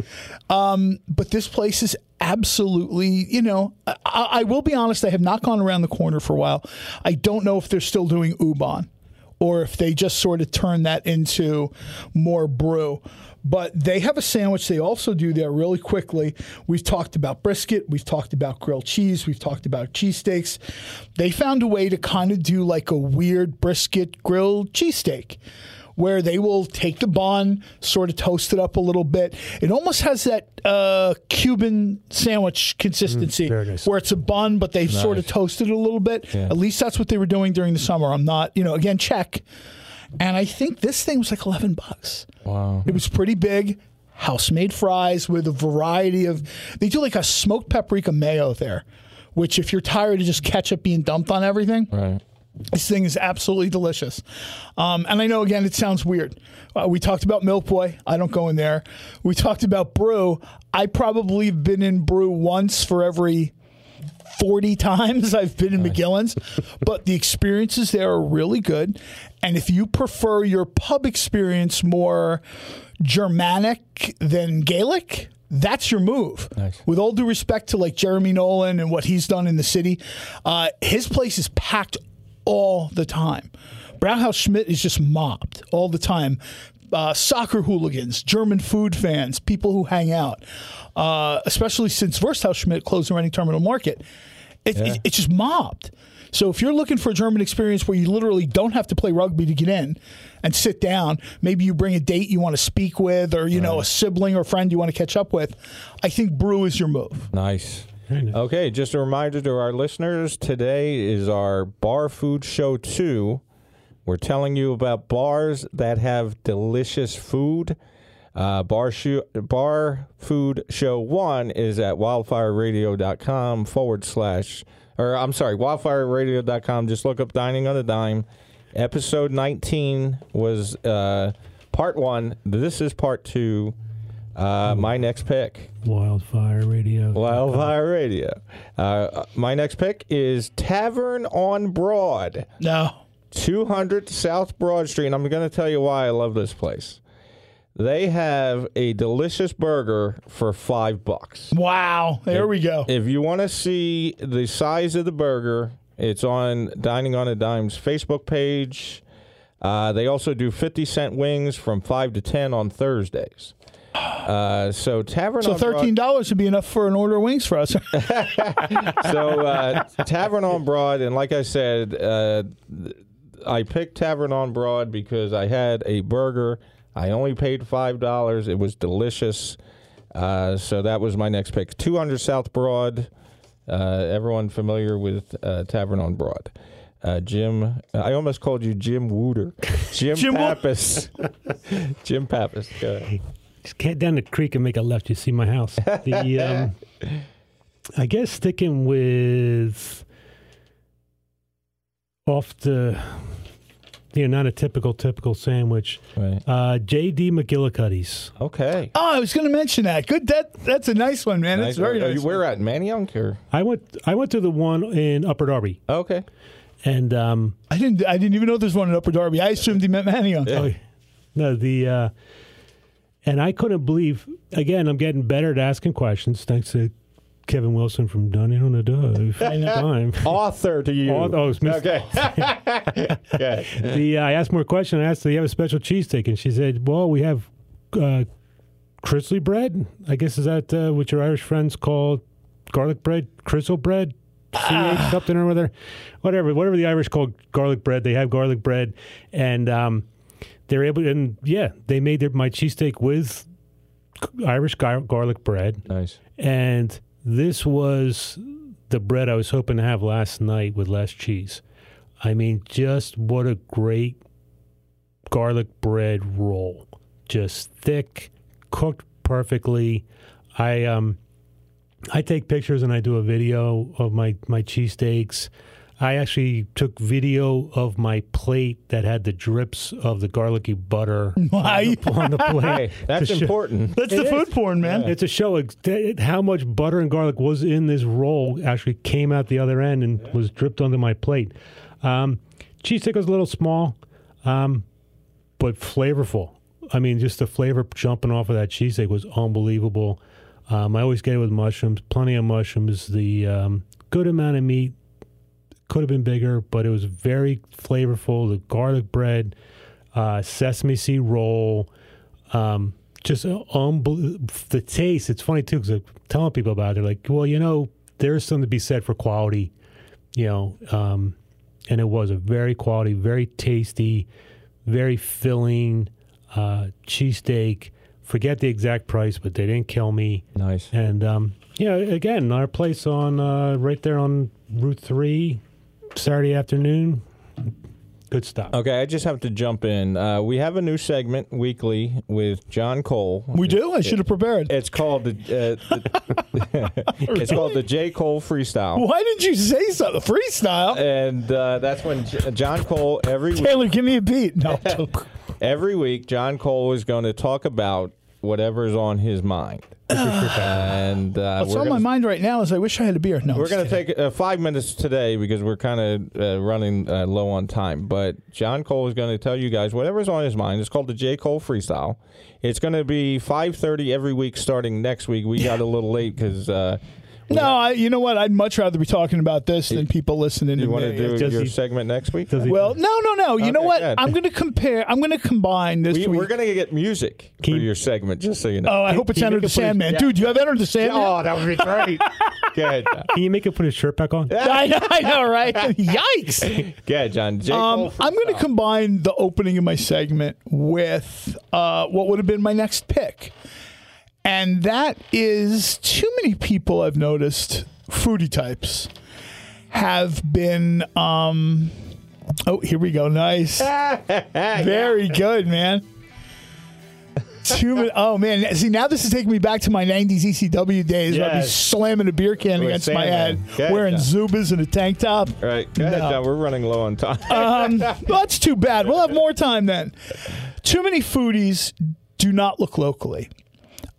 Um, but this place is absolutely, you know, I, I will be honest, I have not gone around the corner for a while. I don't know if they're still doing U-Bahn or if they just sort of turn that into more brew. But they have a sandwich they also do there really quickly. We've talked about brisket, we've talked about grilled cheese, we've talked about cheesesteaks. They found a way to kind of do like a weird brisket grilled cheesesteak where they will take the bun, sort of toast it up a little bit. It almost has that uh, Cuban sandwich consistency, very nice. where it's a bun, but they've sort of toasted it a little bit. At least that's what they were doing during the summer. I'm not, you know, again, check. And I think this thing was like 11 bucks. Wow. It was pretty big. House made fries with a variety of. They do like a smoked paprika mayo there, which if you're tired of just ketchup being dumped on everything, Right. This thing is absolutely delicious. Um, and I know, again, it sounds weird. Uh, we talked about Milk Boy. I don't go in there. We talked about Brew. I probably have been in Brew once for every 40 times <laughs> I've been in McGillin's, but the experiences there are really good. And if you prefer your pub experience more Germanic than Gaelic, that's your move. Nice. With all due respect to like Jeremy Nolen and what he's done in the city, uh, his place is packed all the time. Brauhaus Schmidt is just mobbed all the time. Uh, soccer hooligans, German food fans, people who hang out, uh, especially since Wursthaus Schmidt closed the Reading Terminal Market. It, it- it's just mobbed. So if you're looking for a German experience where you literally don't have to play rugby to get in and sit down, maybe you bring a date you want to speak with, or you know a sibling or friend you want to catch up with, I think Brew is your move. Nice. Okay, just a reminder to our listeners today is our Bar Food Show 2. We're telling you about bars that have delicious food. Uh, bar, sho- bar Food Show 1 is at wildfireradio.com forward slash, or I'm sorry, wildfireradio.com. Just look up Dining on a Dime. Episode 19 was uh, part one. This is part two. Uh, my next pick. Wildfire Radio. Wildfire Radio. Uh, my next pick is Tavern on Broad, No, 200 South Broad Street. And I'm going to tell you why I love this place. They have a delicious burger for five bucks. wow, there we go. If you want to see the size of the burger, it's on Dining on a Dime's Facebook page. Uh, they also do 50 cent wings from 5 to 10 on Thursdays. Uh, so Tavern So thirteen dollars would be enough for an order of wings for us. <laughs> so uh, Tavern on Broad, and like I said, uh, I picked Tavern on Broad because I had a burger. I only paid five dollars. It was delicious. Uh, so that was my next pick. Two hundred South Broad. Uh, everyone familiar with uh, Tavern on Broad. Uh, Jim, I almost called you Jim Wooter. <laughs> Jim, Jim Pappas. <laughs> Jim Pappas. Go ahead. Just down the creek and make a left. You see my house. The <laughs> um, I guess sticking with off the you know not a typical typical sandwich. Right. Uh, J.D. McGillicuddy's. Okay. oh, I was going to mention that. Good. That that's a nice one, man. That's very Are nice. you- Where at Manayunk or? I went I went to the one in Upper Darby, Okay. and um, I didn't. I didn't even know there's one in Upper Darby. I assumed he meant Mannion. Oh, no, the uh, and I couldn't believe. Again, I'm getting better at asking questions thanks to Kevin Wilson from Dining on a Dime. Author to you. Oh, oh, it's. Okay. <laughs> okay. The uh, I asked more questions. I asked, "Do you have a special cheesesteak?" And she said, "Well, we have uh, Chrisley bread. I guess is that uh, what your Irish friends call garlic bread, Crystal bread, CH <sighs> something or other, whatever, whatever the Irish call garlic bread. They have garlic bread, and um, they're able. And yeah, they made their my cheesesteak with Irish gar- garlic bread, Nice. and this was the bread I was hoping to have last night with less cheese. I mean, just what a great garlic bread roll. Just thick, cooked perfectly. I um I take pictures and I do a video of my my cheesesteaks. I actually took video of my plate that had the drips of the garlicky butter <laughs> Why? on the plate. Hey, that's show- important. That's the It food porn, man. it's a show how much butter and garlic was in this roll actually came out the other end and was dripped onto my plate. Um, cheesesteak was a little small, um, but flavorful. I mean, just the flavor jumping off of that cheesesteak was unbelievable. Um, I always get it with mushrooms, plenty of mushrooms, the um, good amount of meat, could have been bigger, but it was very flavorful. The garlic bread, uh, sesame seed roll, um, just unbel- the taste. It's funny too because I'm telling people about it. They're like, well, you know, there's something to be said for quality, you know. Um, and it was a very quality, very tasty, very filling uh, cheesesteak. Forget the exact price, but they didn't kill me. Nice. And um, yeah, again, our place on uh, right there on Route Three, Saturday afternoon. Good stuff. Okay, I just have to jump in. Uh, we have a new segment weekly with John Cole. We do. I should have prepared. It's called the. Uh, the <laughs> it's called the J Cole Freestyle, Why didn't you say something freestyle. and uh, that's when J- John Cole every week, Taylor, give me a beat. No. <laughs> every week John Cole is going to talk about whatever's on his mind, and uh, What's on gonna, my mind right now is I wish I had a beer. No, We're going to take uh, five minutes today because we're kind of uh, running uh, low on time. But John Cole is going to tell you guys whatever's on his mind. It's called the J Cole Freestyle. It's going to be five thirty every week starting next week. We got a little late because uh, No, I, you know what? I'd much rather be talking about this than people listening you to want to do Does your he- segment next week. Does he- well, no, no, no. You know Okay, what? good. I'm going to compare. I'm going to combine this We, week. we're going to get music Can for you- your segment, just so you know. oh, I Can- hope it's can you Enter the it Sandman, yeah. dude. You have Enter the Sandman. Oh, that would be great. <laughs> Good. Can you make him put his shirt back on? <laughs> I know, I know, right? <laughs> Yikes. Go ahead, John. J. Um, I'm going to combine the opening of my segment with uh, what would have been my next pick. And that is too many people I've noticed, foodie types, have been. Um, oh, here we go. Nice. <laughs> Very good, man. Too many, oh man! See now this is taking me back to my '90s ECW days. Where I'd be slamming a beer can against my head, wearing John. Zubaz and a tank top. All right, go ahead, No. John. We're running low on time. <laughs> Um, well, that's too bad. We'll have more time then. Too many foodies do not look locally.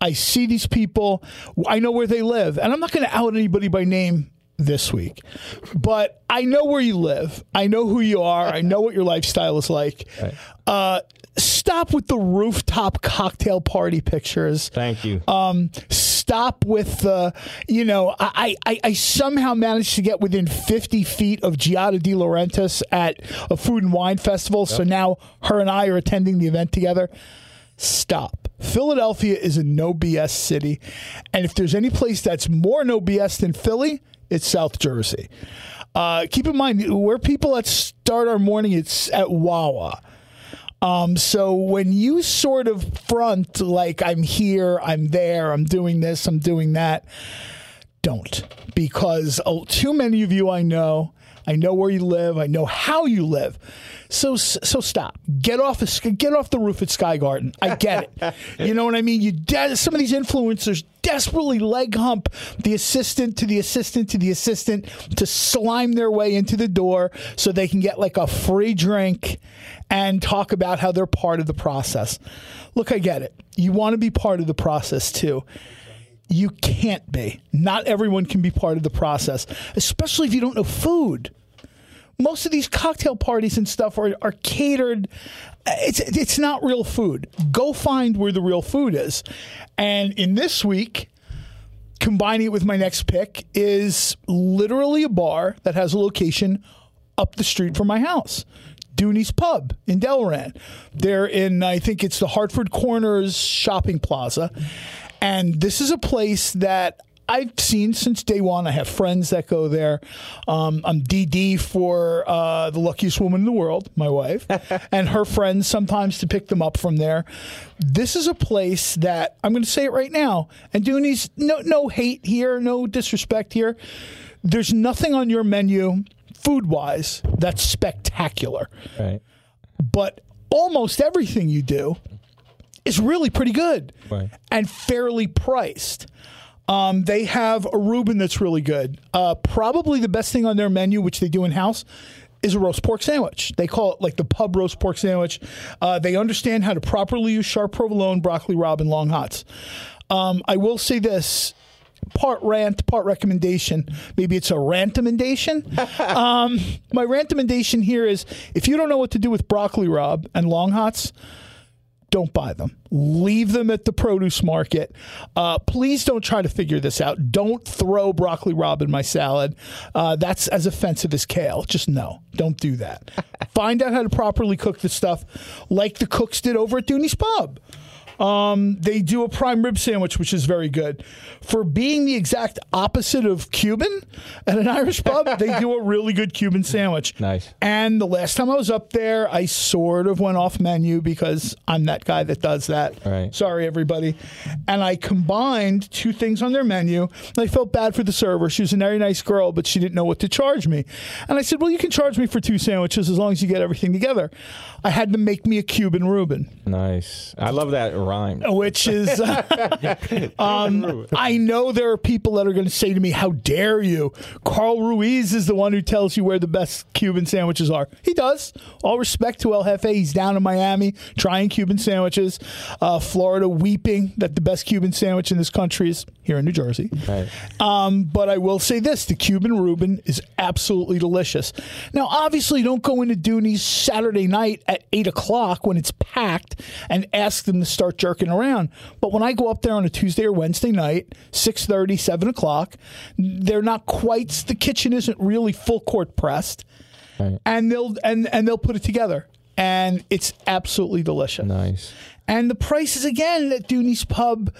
I see these people. I know where they live, and I'm not going to out anybody by name this week, but I know where you live. I know who you are. I know what your lifestyle is like. <laughs> Uh, stop with the rooftop cocktail party pictures Thank you. um, stop with the, you know, I, I, I somehow managed to get within 50 feet of Giada De Laurentiis at a food and wine festival. So now her and I are attending the event together. Stop. Philadelphia is a no BS city. And if there's any place that's more no BS than Philly, it's South Jersey. Uh, keep in mind, where people that start our morning, it's at Wawa. Um, so when you sort of front like I'm here, I'm there, I'm doing this, I'm doing that, don't because oh, too many of you I know. I know where you live. I know how you live. So so stop. Get off the get off the roof at Sky Garden. I get it. <laughs> you know what I mean? You de- some of these influencers desperately leg hump the assistant to the assistant to the assistant to slime their way into the door so they can get like a free drink and talk about how they're part of the process. Look, I get it. You want to be part of the process too. You can't be. Not everyone can be part of the process, especially if you don't know food. Most of these cocktail parties and stuff are, are catered. It's it's not real food. Go find where the real food is. And in this week, combining it with my next pick is literally a bar that has a location up the street from my house. Dooney's Pub in Delran. They're in, I think it's the Hartford Corners Shopping Plaza. And this is a place that I've seen since day one. I have friends that go there. Um, I'm DD for uh, the luckiest woman in the world, my wife, <laughs> and her friends sometimes to pick them up from there. This is a place that I'm going to say it right now. And Dooney's, no, no hate here, no disrespect here. There's nothing on your menu, food wise, that's spectacular right. but almost everything you do is really pretty good Right. and fairly priced. Um, they have a Reuben that's really good. Uh, probably the best thing on their menu, which they do in house, is a roast pork sandwich. They call it like the pub roast pork sandwich. Uh, they understand how to properly use sharp provolone, broccoli rabe, and long hots. Um, I will say this part rant, part recommendation. Maybe it's a rantomendation. <laughs> um, my rantomendation here is if you don't know what to do with broccoli rabe and long hots, don't buy them. Leave them at the produce market. Uh, please don't try to figure this out. Don't throw broccoli rabe in my salad. Uh, that's as offensive as kale. Just no, don't do that. <laughs> Find out how to properly cook the stuff, like the cooks did over at Dooney's Pub. Um, they do a prime rib sandwich, which is very good. For being the exact opposite of Cuban at an Irish pub, <laughs> they do a really good Cuban sandwich. Nice. And the last time I was up there, I sort of went off menu because I'm that guy that does that. Right. Sorry, everybody. And I combined two things on their menu. And I felt bad for the server. She was a very nice girl, but she didn't know what to charge me. And I said, Well, you can charge me for two sandwiches as long as you get everything together. I had to make me a Cuban Reuben Nice. I love that which is <laughs> um, I know there are people that are going to say to me, "How dare you?" Carl Ruiz is the one who tells you where the best Cuban sandwiches are. He does. All respect to El Jefe. He's down in Miami trying Cuban sandwiches. Uh, Florida weeping that the best Cuban sandwich in this country is here in New Jersey. Right. Um, but I will say this: the Cuban Reuben is absolutely delicious. Now, obviously, don't go into Dooney's Saturday night at eight o'clock when it's packed and ask them to start jerking around. But when I go up there on a Tuesday or Wednesday night, 6.30, 7 o'clock, they're not quite. The kitchen isn't really full court pressed, Right. and they'll and and they'll put it together, and it's absolutely delicious. Nice. And the prices again at Dooney's Pub.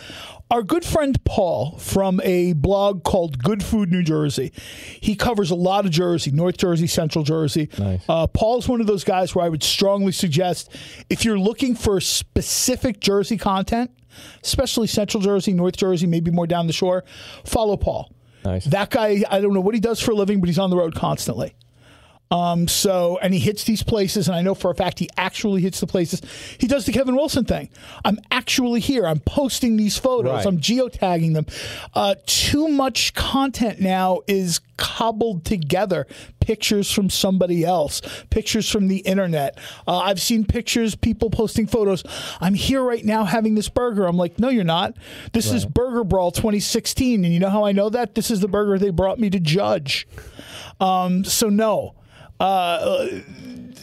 Our good friend Paul from a blog called Good Food New Jersey. He covers a lot of Jersey, North Jersey, Central Jersey. Nice. Uh, Paul's one of those guys where I would strongly suggest if you're looking for specific Jersey content, especially Central Jersey, North Jersey, maybe more down the shore, follow Paul. Nice. That guy, I don't know what he does for a living, but he's on the road constantly. Um, so, and he hits these places, and I know for a fact he actually hits the places. He does the Kevin Wilson thing. I'm actually here. I'm posting these photos. Right. I'm geotagging them. Uh, too much content now is cobbled together. Pictures from somebody else, pictures from the internet. Uh, I've seen pictures, people posting photos. I'm here right now having this burger. I'm like, no, you're not. This is Burger Brawl 2016. And you know how I know that? This is the burger they brought me to judge. Um, so, no. Uh,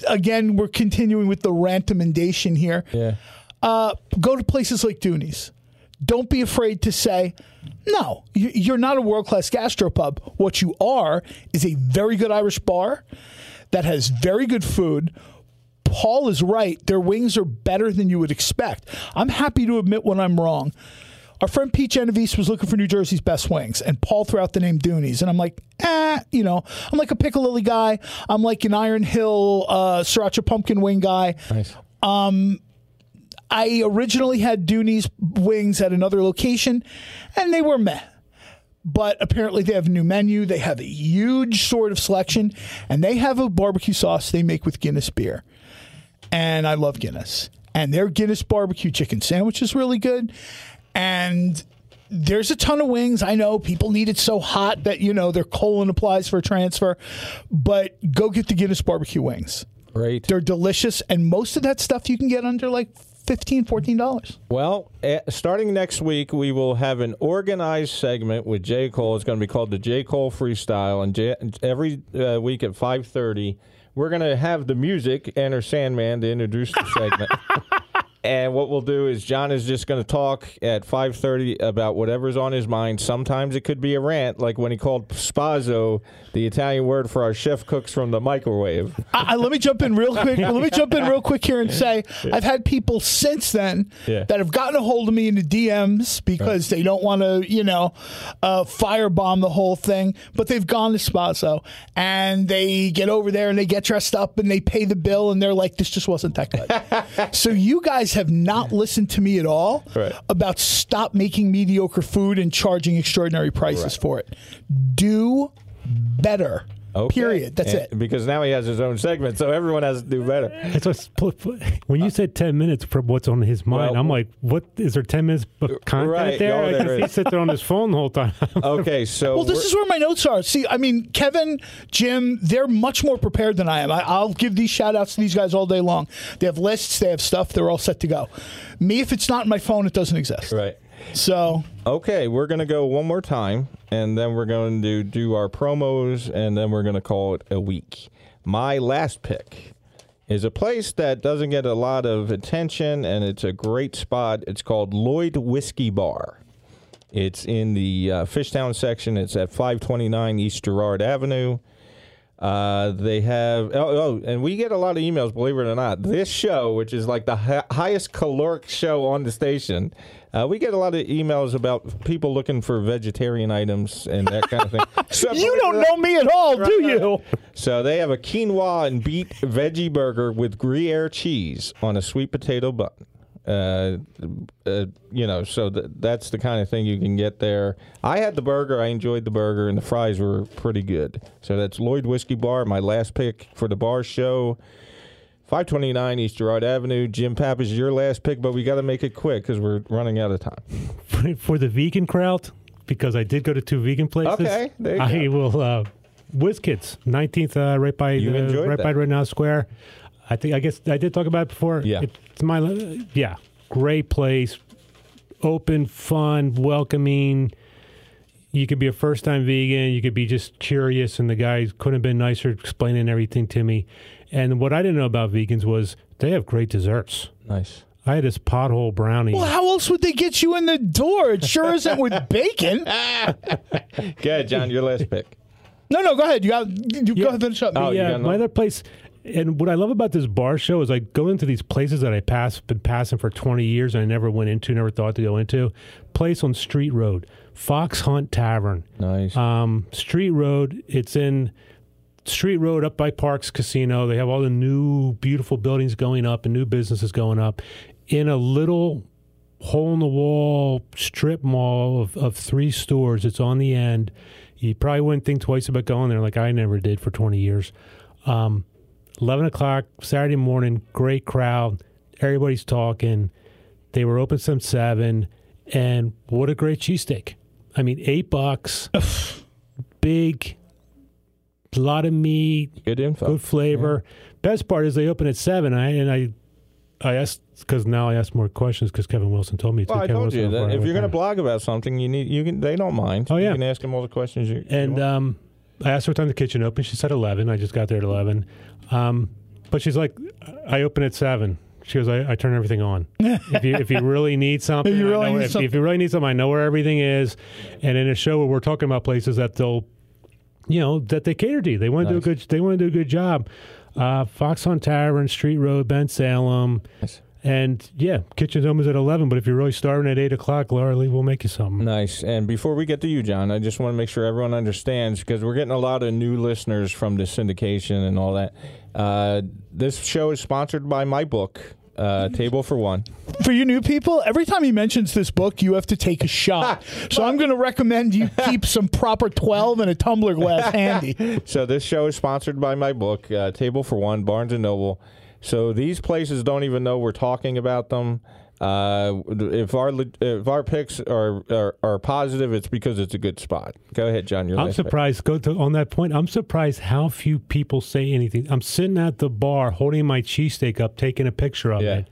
again, we're continuing with the rantomendation here. Yeah. Uh, go to places like Dooney's. Don't be afraid to say, no, you're not a world class gastropub. What you are is a very good Irish bar that has very good food. Paul is right. Their wings are better than you would expect. I'm happy to admit when I'm wrong. Our friend Pete Genovese was looking for New Jersey's best wings, and Paul threw out the name Dooney's. And I'm like, eh, you know, I'm like a Piccalilli guy. I'm like an Iron Hill uh, Sriracha pumpkin wing guy. Nice. I originally had Dooney's wings at another location, and they were meh. But apparently, they have a new menu. They have a huge sort of selection, and they have a barbecue sauce they make with Guinness beer. And I love Guinness. And their Guinness barbecue chicken sandwich is really good. And there's a ton of wings. I know people need it so hot that, you know, their colon applies for a transfer. But go get the Guinness barbecue wings. Great. They're delicious, and most of that stuff you can get under like $15, $14. Well, eh, starting next week, we will have an organized segment with J. Cole. It's going to be called the J. Cole Freestyle, and J- every uh, week at five thirty, we're going to have the music Enter Sandman to introduce the segment. <laughs> And what we'll do is John is just going to talk at 5:30 about whatever's on his mind. Sometimes it could be a rant, like when he called spazzo the Italian word for our chef cooks from the microwave. I, I- let me jump in real quick. Let me jump in real quick here and say I've had people since then Yeah. that have gotten a hold of me in the DMs because they don't want to, you know, uh, firebomb the whole thing, but they've gone to Spazo and they get over there and they get dressed up and they pay the bill and they're like, this just wasn't that good. <laughs> so you guys have not listened to me at all Right. about stop making mediocre food and charging extraordinary prices for it. Do better. Okay. Period. That's And- it. Because now he has his own segment, so everyone has to do better. That's what's, when you uh, said ten minutes for what's on his mind, Well, I'm like, what is there? Ten minutes of content right. there? Oh, I there <laughs> can see is. he sit there on his phone the whole time. <laughs> Okay, so Well, this is where my notes are. See, I mean, Kevin, Jim, they're much more prepared than I am. I, I'll give these shout outs to these guys all day long. They have lists, they have stuff, they're all set to go. Me, if it's not in my phone, it doesn't exist. right. So, Okay, we're to go one more time, and then we're going to do our promos, and then we're to call it a week. My last pick is a place that doesn't get a lot of attention, and it's a great spot. It's called Lloyd Whiskey Bar. It's in the uh, Fishtown section. It's at 529 East Girard Avenue. Uh, they have oh, oh, and we get a lot of emails. Believe it or not, this show, which is like the hi- highest caloric show on the station, uh, we get a lot of emails about people looking for vegetarian items and that kind of thing. <laughs> So- You don't know me at all, do you? So they have a quinoa and beet veggie burger with Gruyere cheese on a sweet potato bun. Uh, uh, you know, so th- that's the kind of thing you can get there. I had the burger. I enjoyed the burger, and the fries were pretty good. So that's Lloyd Whiskey Bar, my last pick for the bar show. 529 East Girard Avenue. Jim Papp is your last pick, but we got to make it quick because we're running out of time. For, the vegan crowd, because I did go to two vegan places. Okay, there you I go. will. Uh, WizKids, 19th, uh, right by You the, right that. by Rittenhouse Square. I think I guess I did talk about it before. Yeah. it's my yeah, great place, open, fun, welcoming. You could be a first time vegan. You could be just curious, and the guy couldn't have been nicer explaining everything to me. And what I didn't know about vegans was they have great desserts. Nice. I had this pothole brownie. Well, how else would they get you in the door? It sure isn't with <laughs> bacon. <laughs> Good, John. Your last pick. No, no, go ahead. You got you go Yeah. ahead and finish up. Oh, you yeah, got my other place. And what I love about this bar show is I go into these places that I pass been passing for 20 years and I never went into, never thought to go into. Place on Street Road, Fox Hunt Tavern. Nice. Um, Street Road, it's in Street Road up by Parx Casino. They have all the new beautiful buildings going up and new businesses going up in a little hole in the wall strip mall of, of three stores. It's on the end. You probably wouldn't think twice about going there like I never did for 20 years. Um, 11 o'clock Saturday morning, great crowd. Everybody's talking. They were open since 7. And what a great cheesesteak. I mean, eight bucks, big, a lot of meat, Good info. good flavor. Best part is they open at 7. I, and I I asked, because now I ask more questions because Kevin Wilson told me to. Well, I Kevin told you that if you're going to blog about something, you need you can. They don't mind. Oh, yeah. you can ask them all the questions you. you And want. um, I asked her what time the kitchen opened. She said 11. I just got there at 11. Um, but she's like, I open at 7. She goes, I, I turn everything on. if you if you really need <laughs> something, If you really know- need if, something. if you really need something, I know where everything is. And in a show where we're talking about places that they'll, you know, that they cater to you. They want to Nice. do a good. They want to do a good job. Uh, Fox Hunt Tavern, Street Road, Bensalem. Nice. And yeah, kitchen's opens at eleven. But if you're really starting at eight o'clock, Laura Lee will make you something. Nice. And before we get to you, John, I just want to make sure everyone understands because we're getting a lot of new listeners from the syndication and all that. Uh, this show is sponsored by my book, uh, Table for One. For you new people, every time he mentions this book, you have to take a shot. so I'm going to recommend you <laughs> keep some proper 12 and a tumbler glass <laughs> handy. So this show is sponsored by my book, uh, Table for One, Barnes and Noble. So these places don't even know we're talking about them. Uh, if our if our picks are, are are positive, it's because it's a good spot. Go ahead, John. Your I'm last pick. surprised. Go to on that point. I'm surprised how few people say anything. I'm sitting at the bar holding my cheesesteak up, taking a picture of Yeah. it.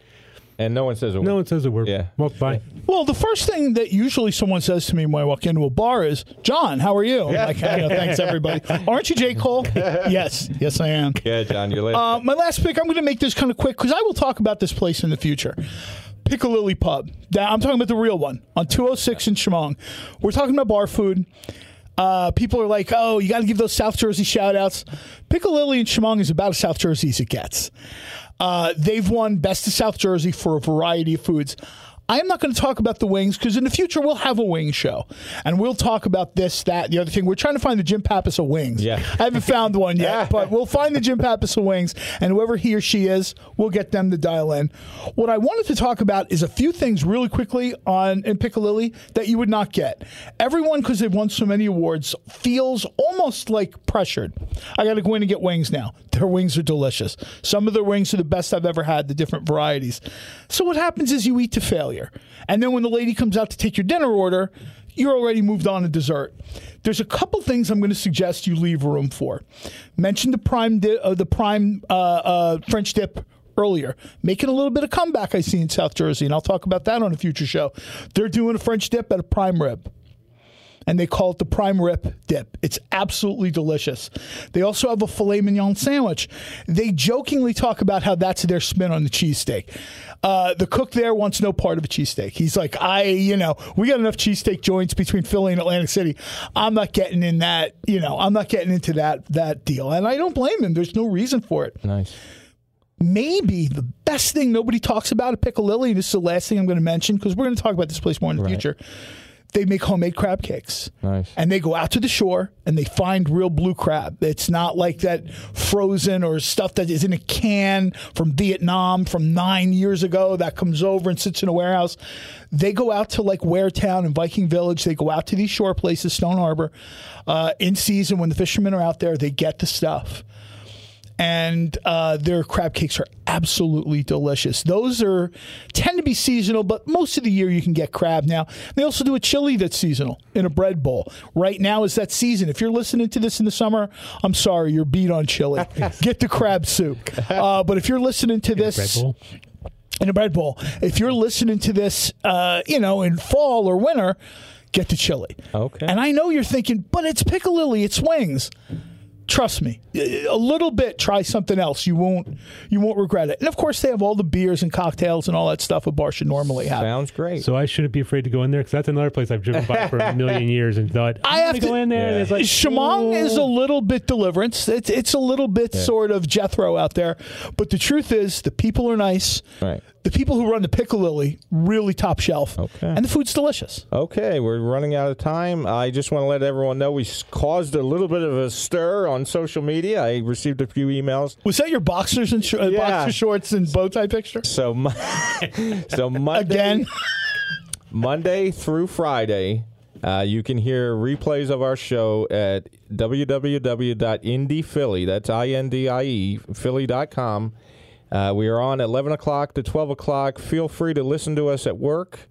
And no one says a word. No one says a word. Yeah. Walk by. Well, the first thing that usually someone says to me when I walk into a bar is, John, how are you? I'm Like, "Yeah, thanks, everybody. <laughs> Aren't you J. Cole? yes. Yes, I am. Yeah, John. Your last. Uh, my last pick, I'm going to make this kind of quick because I will talk about this place in the future. Piccalilli Pub. Now, I'm talking about the real one on 206 in Shamong. We're talking about bar food. Uh, people are like, oh, you got to give those South Jersey shout outs. Piccalilli in Shamong is about as South Jersey as it gets. Uh, they've won Best of South Jersey for a variety of foods. I am not going to talk about the wings because in the future we'll have a wing show and we'll talk about this, that, the other thing. We're trying to find the Jim Pappas of wings. Yeah. I haven't found one yet, but we'll find the Jim Pappas of wings, and whoever he or she is, we'll get them to dial in. What I wanted to talk about is a few things really quickly on in Piccalilli that you would not get. Everyone, because they've won so many awards, feels almost like pressured. I got to go in and get wings now. Their wings are delicious. Some of their wings are the best I've ever had, the different varieties. So what happens is you eat to failure, and then when the lady comes out to take your dinner order you're already moved on to dessert. There's a couple things I'm going to suggest you leave room for. Mention the prime di- uh, the prime uh, uh, French dip earlier, making a little bit of comeback I see in South Jersey, and I'll talk about that on a future show. They're doing a French dip at a prime rib. And they call it the prime rib dip. It's absolutely delicious. They also have a filet mignon sandwich. They jokingly talk about how that's their spin on the cheesesteak. Uh, the cook there wants no part of a cheesesteak. He's like, I, you know, we got enough cheesesteak joints between Philly and Atlantic City. I'm not getting in that, you know, I'm not getting into that that deal, and I don't blame him. There's no reason for it Nice. maybe the best thing nobody talks about at Piccalilli, and this is the last thing I'm going to mention because we're going to talk about this place more in the Right. future. They make homemade crab cakes. Nice. And they go out to the shore and they find real blue crab. It's not like that frozen or stuff that is in a can from Vietnam from nine years ago that comes over and sits in a warehouse. They go out to like Waretown and Viking Village. They go out to these shore places, Stone Harbor, uh, in season when the fishermen are out there. They get the stuff and uh, their crab cakes are absolutely delicious. Those are tend to be seasonal, but most of the year you can get crab. Now they also do a chili that's seasonal in a bread bowl. Right now is that season. If you're listening to this in the summer, I'm sorry, you're beat on chili. <laughs> get the crab soup. Uh, but if you're listening to Red this in a bread bowl, if you're listening to this, uh, you know, in fall or winter, get the chili. Okay. And I know you're thinking, but it's Piccalilli, it's wings. Trust me, a little bit. Try something else. You won't. You won't regret it. And of course, they have all the beers and cocktails and all that stuff a bar should normally have. Sounds great. So I shouldn't be afraid to go in there because that's another place I've driven by for a million <laughs> years and thought I I'm have gonna go in there. And it's like Shamong is a little bit deliverance. It's it's a little bit sort of Jethro out there, but the truth is the people are nice. Right. The people who run the Piccalilli really top shelf. Okay. And the food's delicious. Okay, we're running out of time. I just want to let everyone know we caused a little bit of a stir on social media. I received a few emails. Was that your boxers and sh- uh, Yeah. boxer shorts and bow tie picture? So, <laughs> so Monday, Again, Monday through Friday, uh, you can hear replays of our show at www.indiephilly. That's I N D I E Philly.com. Uh, we are on at 11 o'clock to 12 o'clock. Feel free to listen to us at work.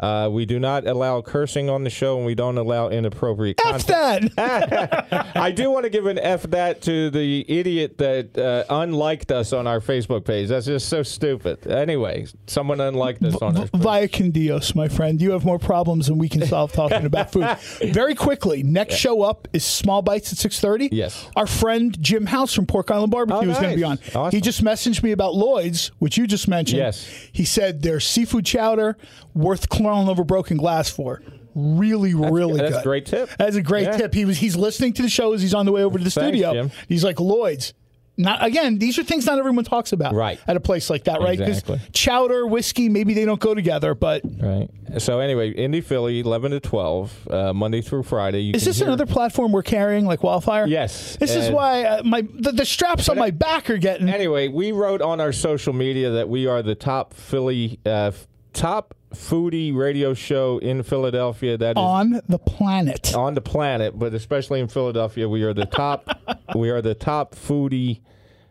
Uh, we do not allow cursing on the show, and we don't allow inappropriate F content. that. <laughs> <laughs> I do want to give an F that to the idiot that uh, unliked us on our Facebook page. That's just so stupid. Anyway, someone unliked us on our Via con Dios, my friend. You have more problems than we can solve <laughs> talking about food. Very quickly, next show up is Small Bites at 6.30. Yes. Our friend Jim House from Pork Island Barbecue Oh, is going to be on. Awesome. He just messaged me about Lloyd's, which you just mentioned. Yes. He said their seafood chowder worth crawling over broken glass for. Really, really that's good. a great tip. That's a great Yeah. tip. He was he's listening to the show as he's on the way over to the Thanks, studio. Jim. He's like Lloyd's. Not again. These are things not everyone talks about. Right. At a place like that, right? Exactly. chowder, whiskey, maybe they don't go together. But Right. So anyway, Indie Philly, 11 to 12, uh, Monday through Friday. You is this hear- another platform we're carrying like wildfire? Yes. This is why uh, my the, the straps on my back are getting. Anyway, we wrote on our social media that we are the top Philly, uh, top foodie radio show in Philadelphia. That is on the planet. on the planet, but especially in Philadelphia, we are the top. <laughs> we are the top foodie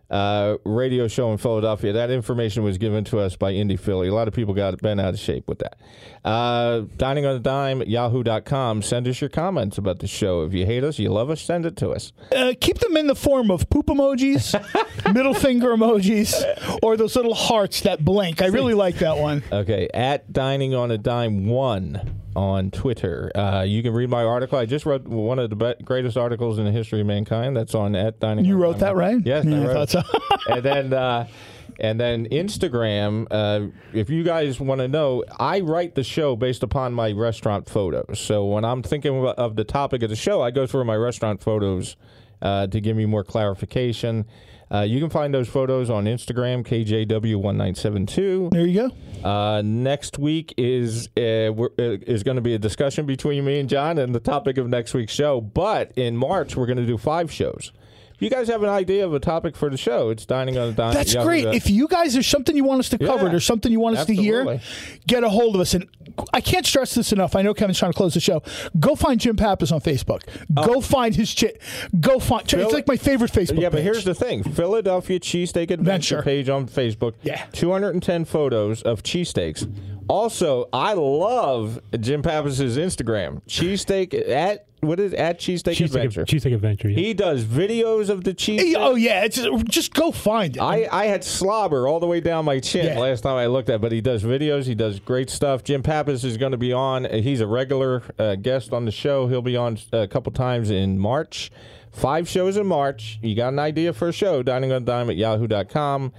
uh, radio show in Philadelphia. That information was given to us by Indie Philly. A lot of people got bent out of shape with that. Uh, dining on a dime at yahoo.com. Send us your comments about the show. If you hate us, you love us, send it to us. Uh, keep them in the form of poop emojis, <laughs> middle finger emojis, or those little hearts that blink. I really <laughs> like that one. Okay, at Dining on a Dime one on Twitter. Uh, you can read my article. I just wrote one of the be- greatest articles in the history of mankind. That's on at Dining. You wrote that, right? Yes, Yeah, I I wrote thought it. <laughs> and then. Uh, and then Instagram, uh, if you guys want to know, I write the show based upon my restaurant photos. So when I'm thinking of- of the topic of the show, I go through my restaurant photos uh, to give me more clarification. Uh, you can find those photos on Instagram, KJW1972. There you go. Uh, next week is uh, uh, is going to be a discussion between me and John and the topic of next week's show. But in March, we're going to do five shows. You guys have an idea of a topic for the show, it's dining on a dime. That's great. If you guys there's something you want us to cover, Yeah. there's something you want us to hear, get a hold of us. And I can't stress this enough. I know Kevin's trying to close the show. Go find Jim Pappas on Facebook. Go oh. find his chit. Go find. Phil- it's like my favorite Facebook. yeah, but page. here's the thing: Philadelphia Cheesesteak Adventure Adventure. page on Facebook. Yeah. 210 photos of cheesesteaks. Also, I love Jim Pappas's Instagram cheesesteak at what is at Cheesesteak Cheesesteak Adventure. Cheesesteak Adventure. Yeah. He does videos of the cheese. Oh yeah, it's, just go find it. I, I had slobber all the way down my chin Yeah. last time I looked at, it, but he does videos. He does great stuff. Jim Pappas is going to be on. He's a regular uh, guest on the show. He'll be on a couple times in March. Five shows in March. You got an idea for a show? Dining on a Dime at yahoo.com.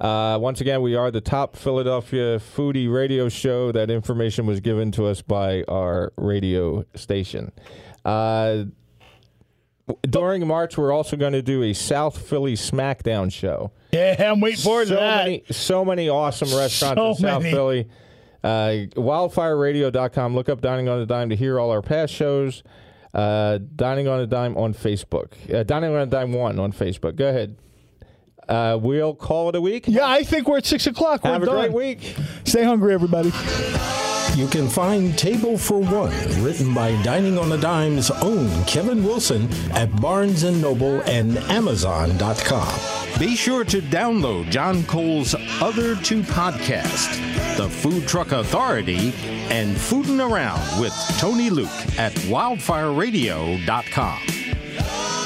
Uh, once again, we are the top Philadelphia foodie radio show. That information was given to us by our radio station. Uh, during March, we're also going to do a South Philly SmackDown show yeah, I'm waiting forward so that. Many, so many awesome restaurants So in South many. Philly. Uh, wildfireradio.com. Look up Dining on a Dime to hear all our past shows. Uh, Dining on a Dime on Facebook. Uh, Dining on a Dime 1 on Facebook. Go ahead. Uh, we'll call it a week. Yeah, I think we're at six o'clock. We're Have a done. great week. Stay hungry, everybody. You can find Table for One, written by Dining on a Dime's own Kevin Wilson, at Barnes & Noble and Amazon.com. Be sure to download John Cole's other two podcasts, The Food Truck Authority and Foodin' Around with Tony Luke at wildfireradio.com.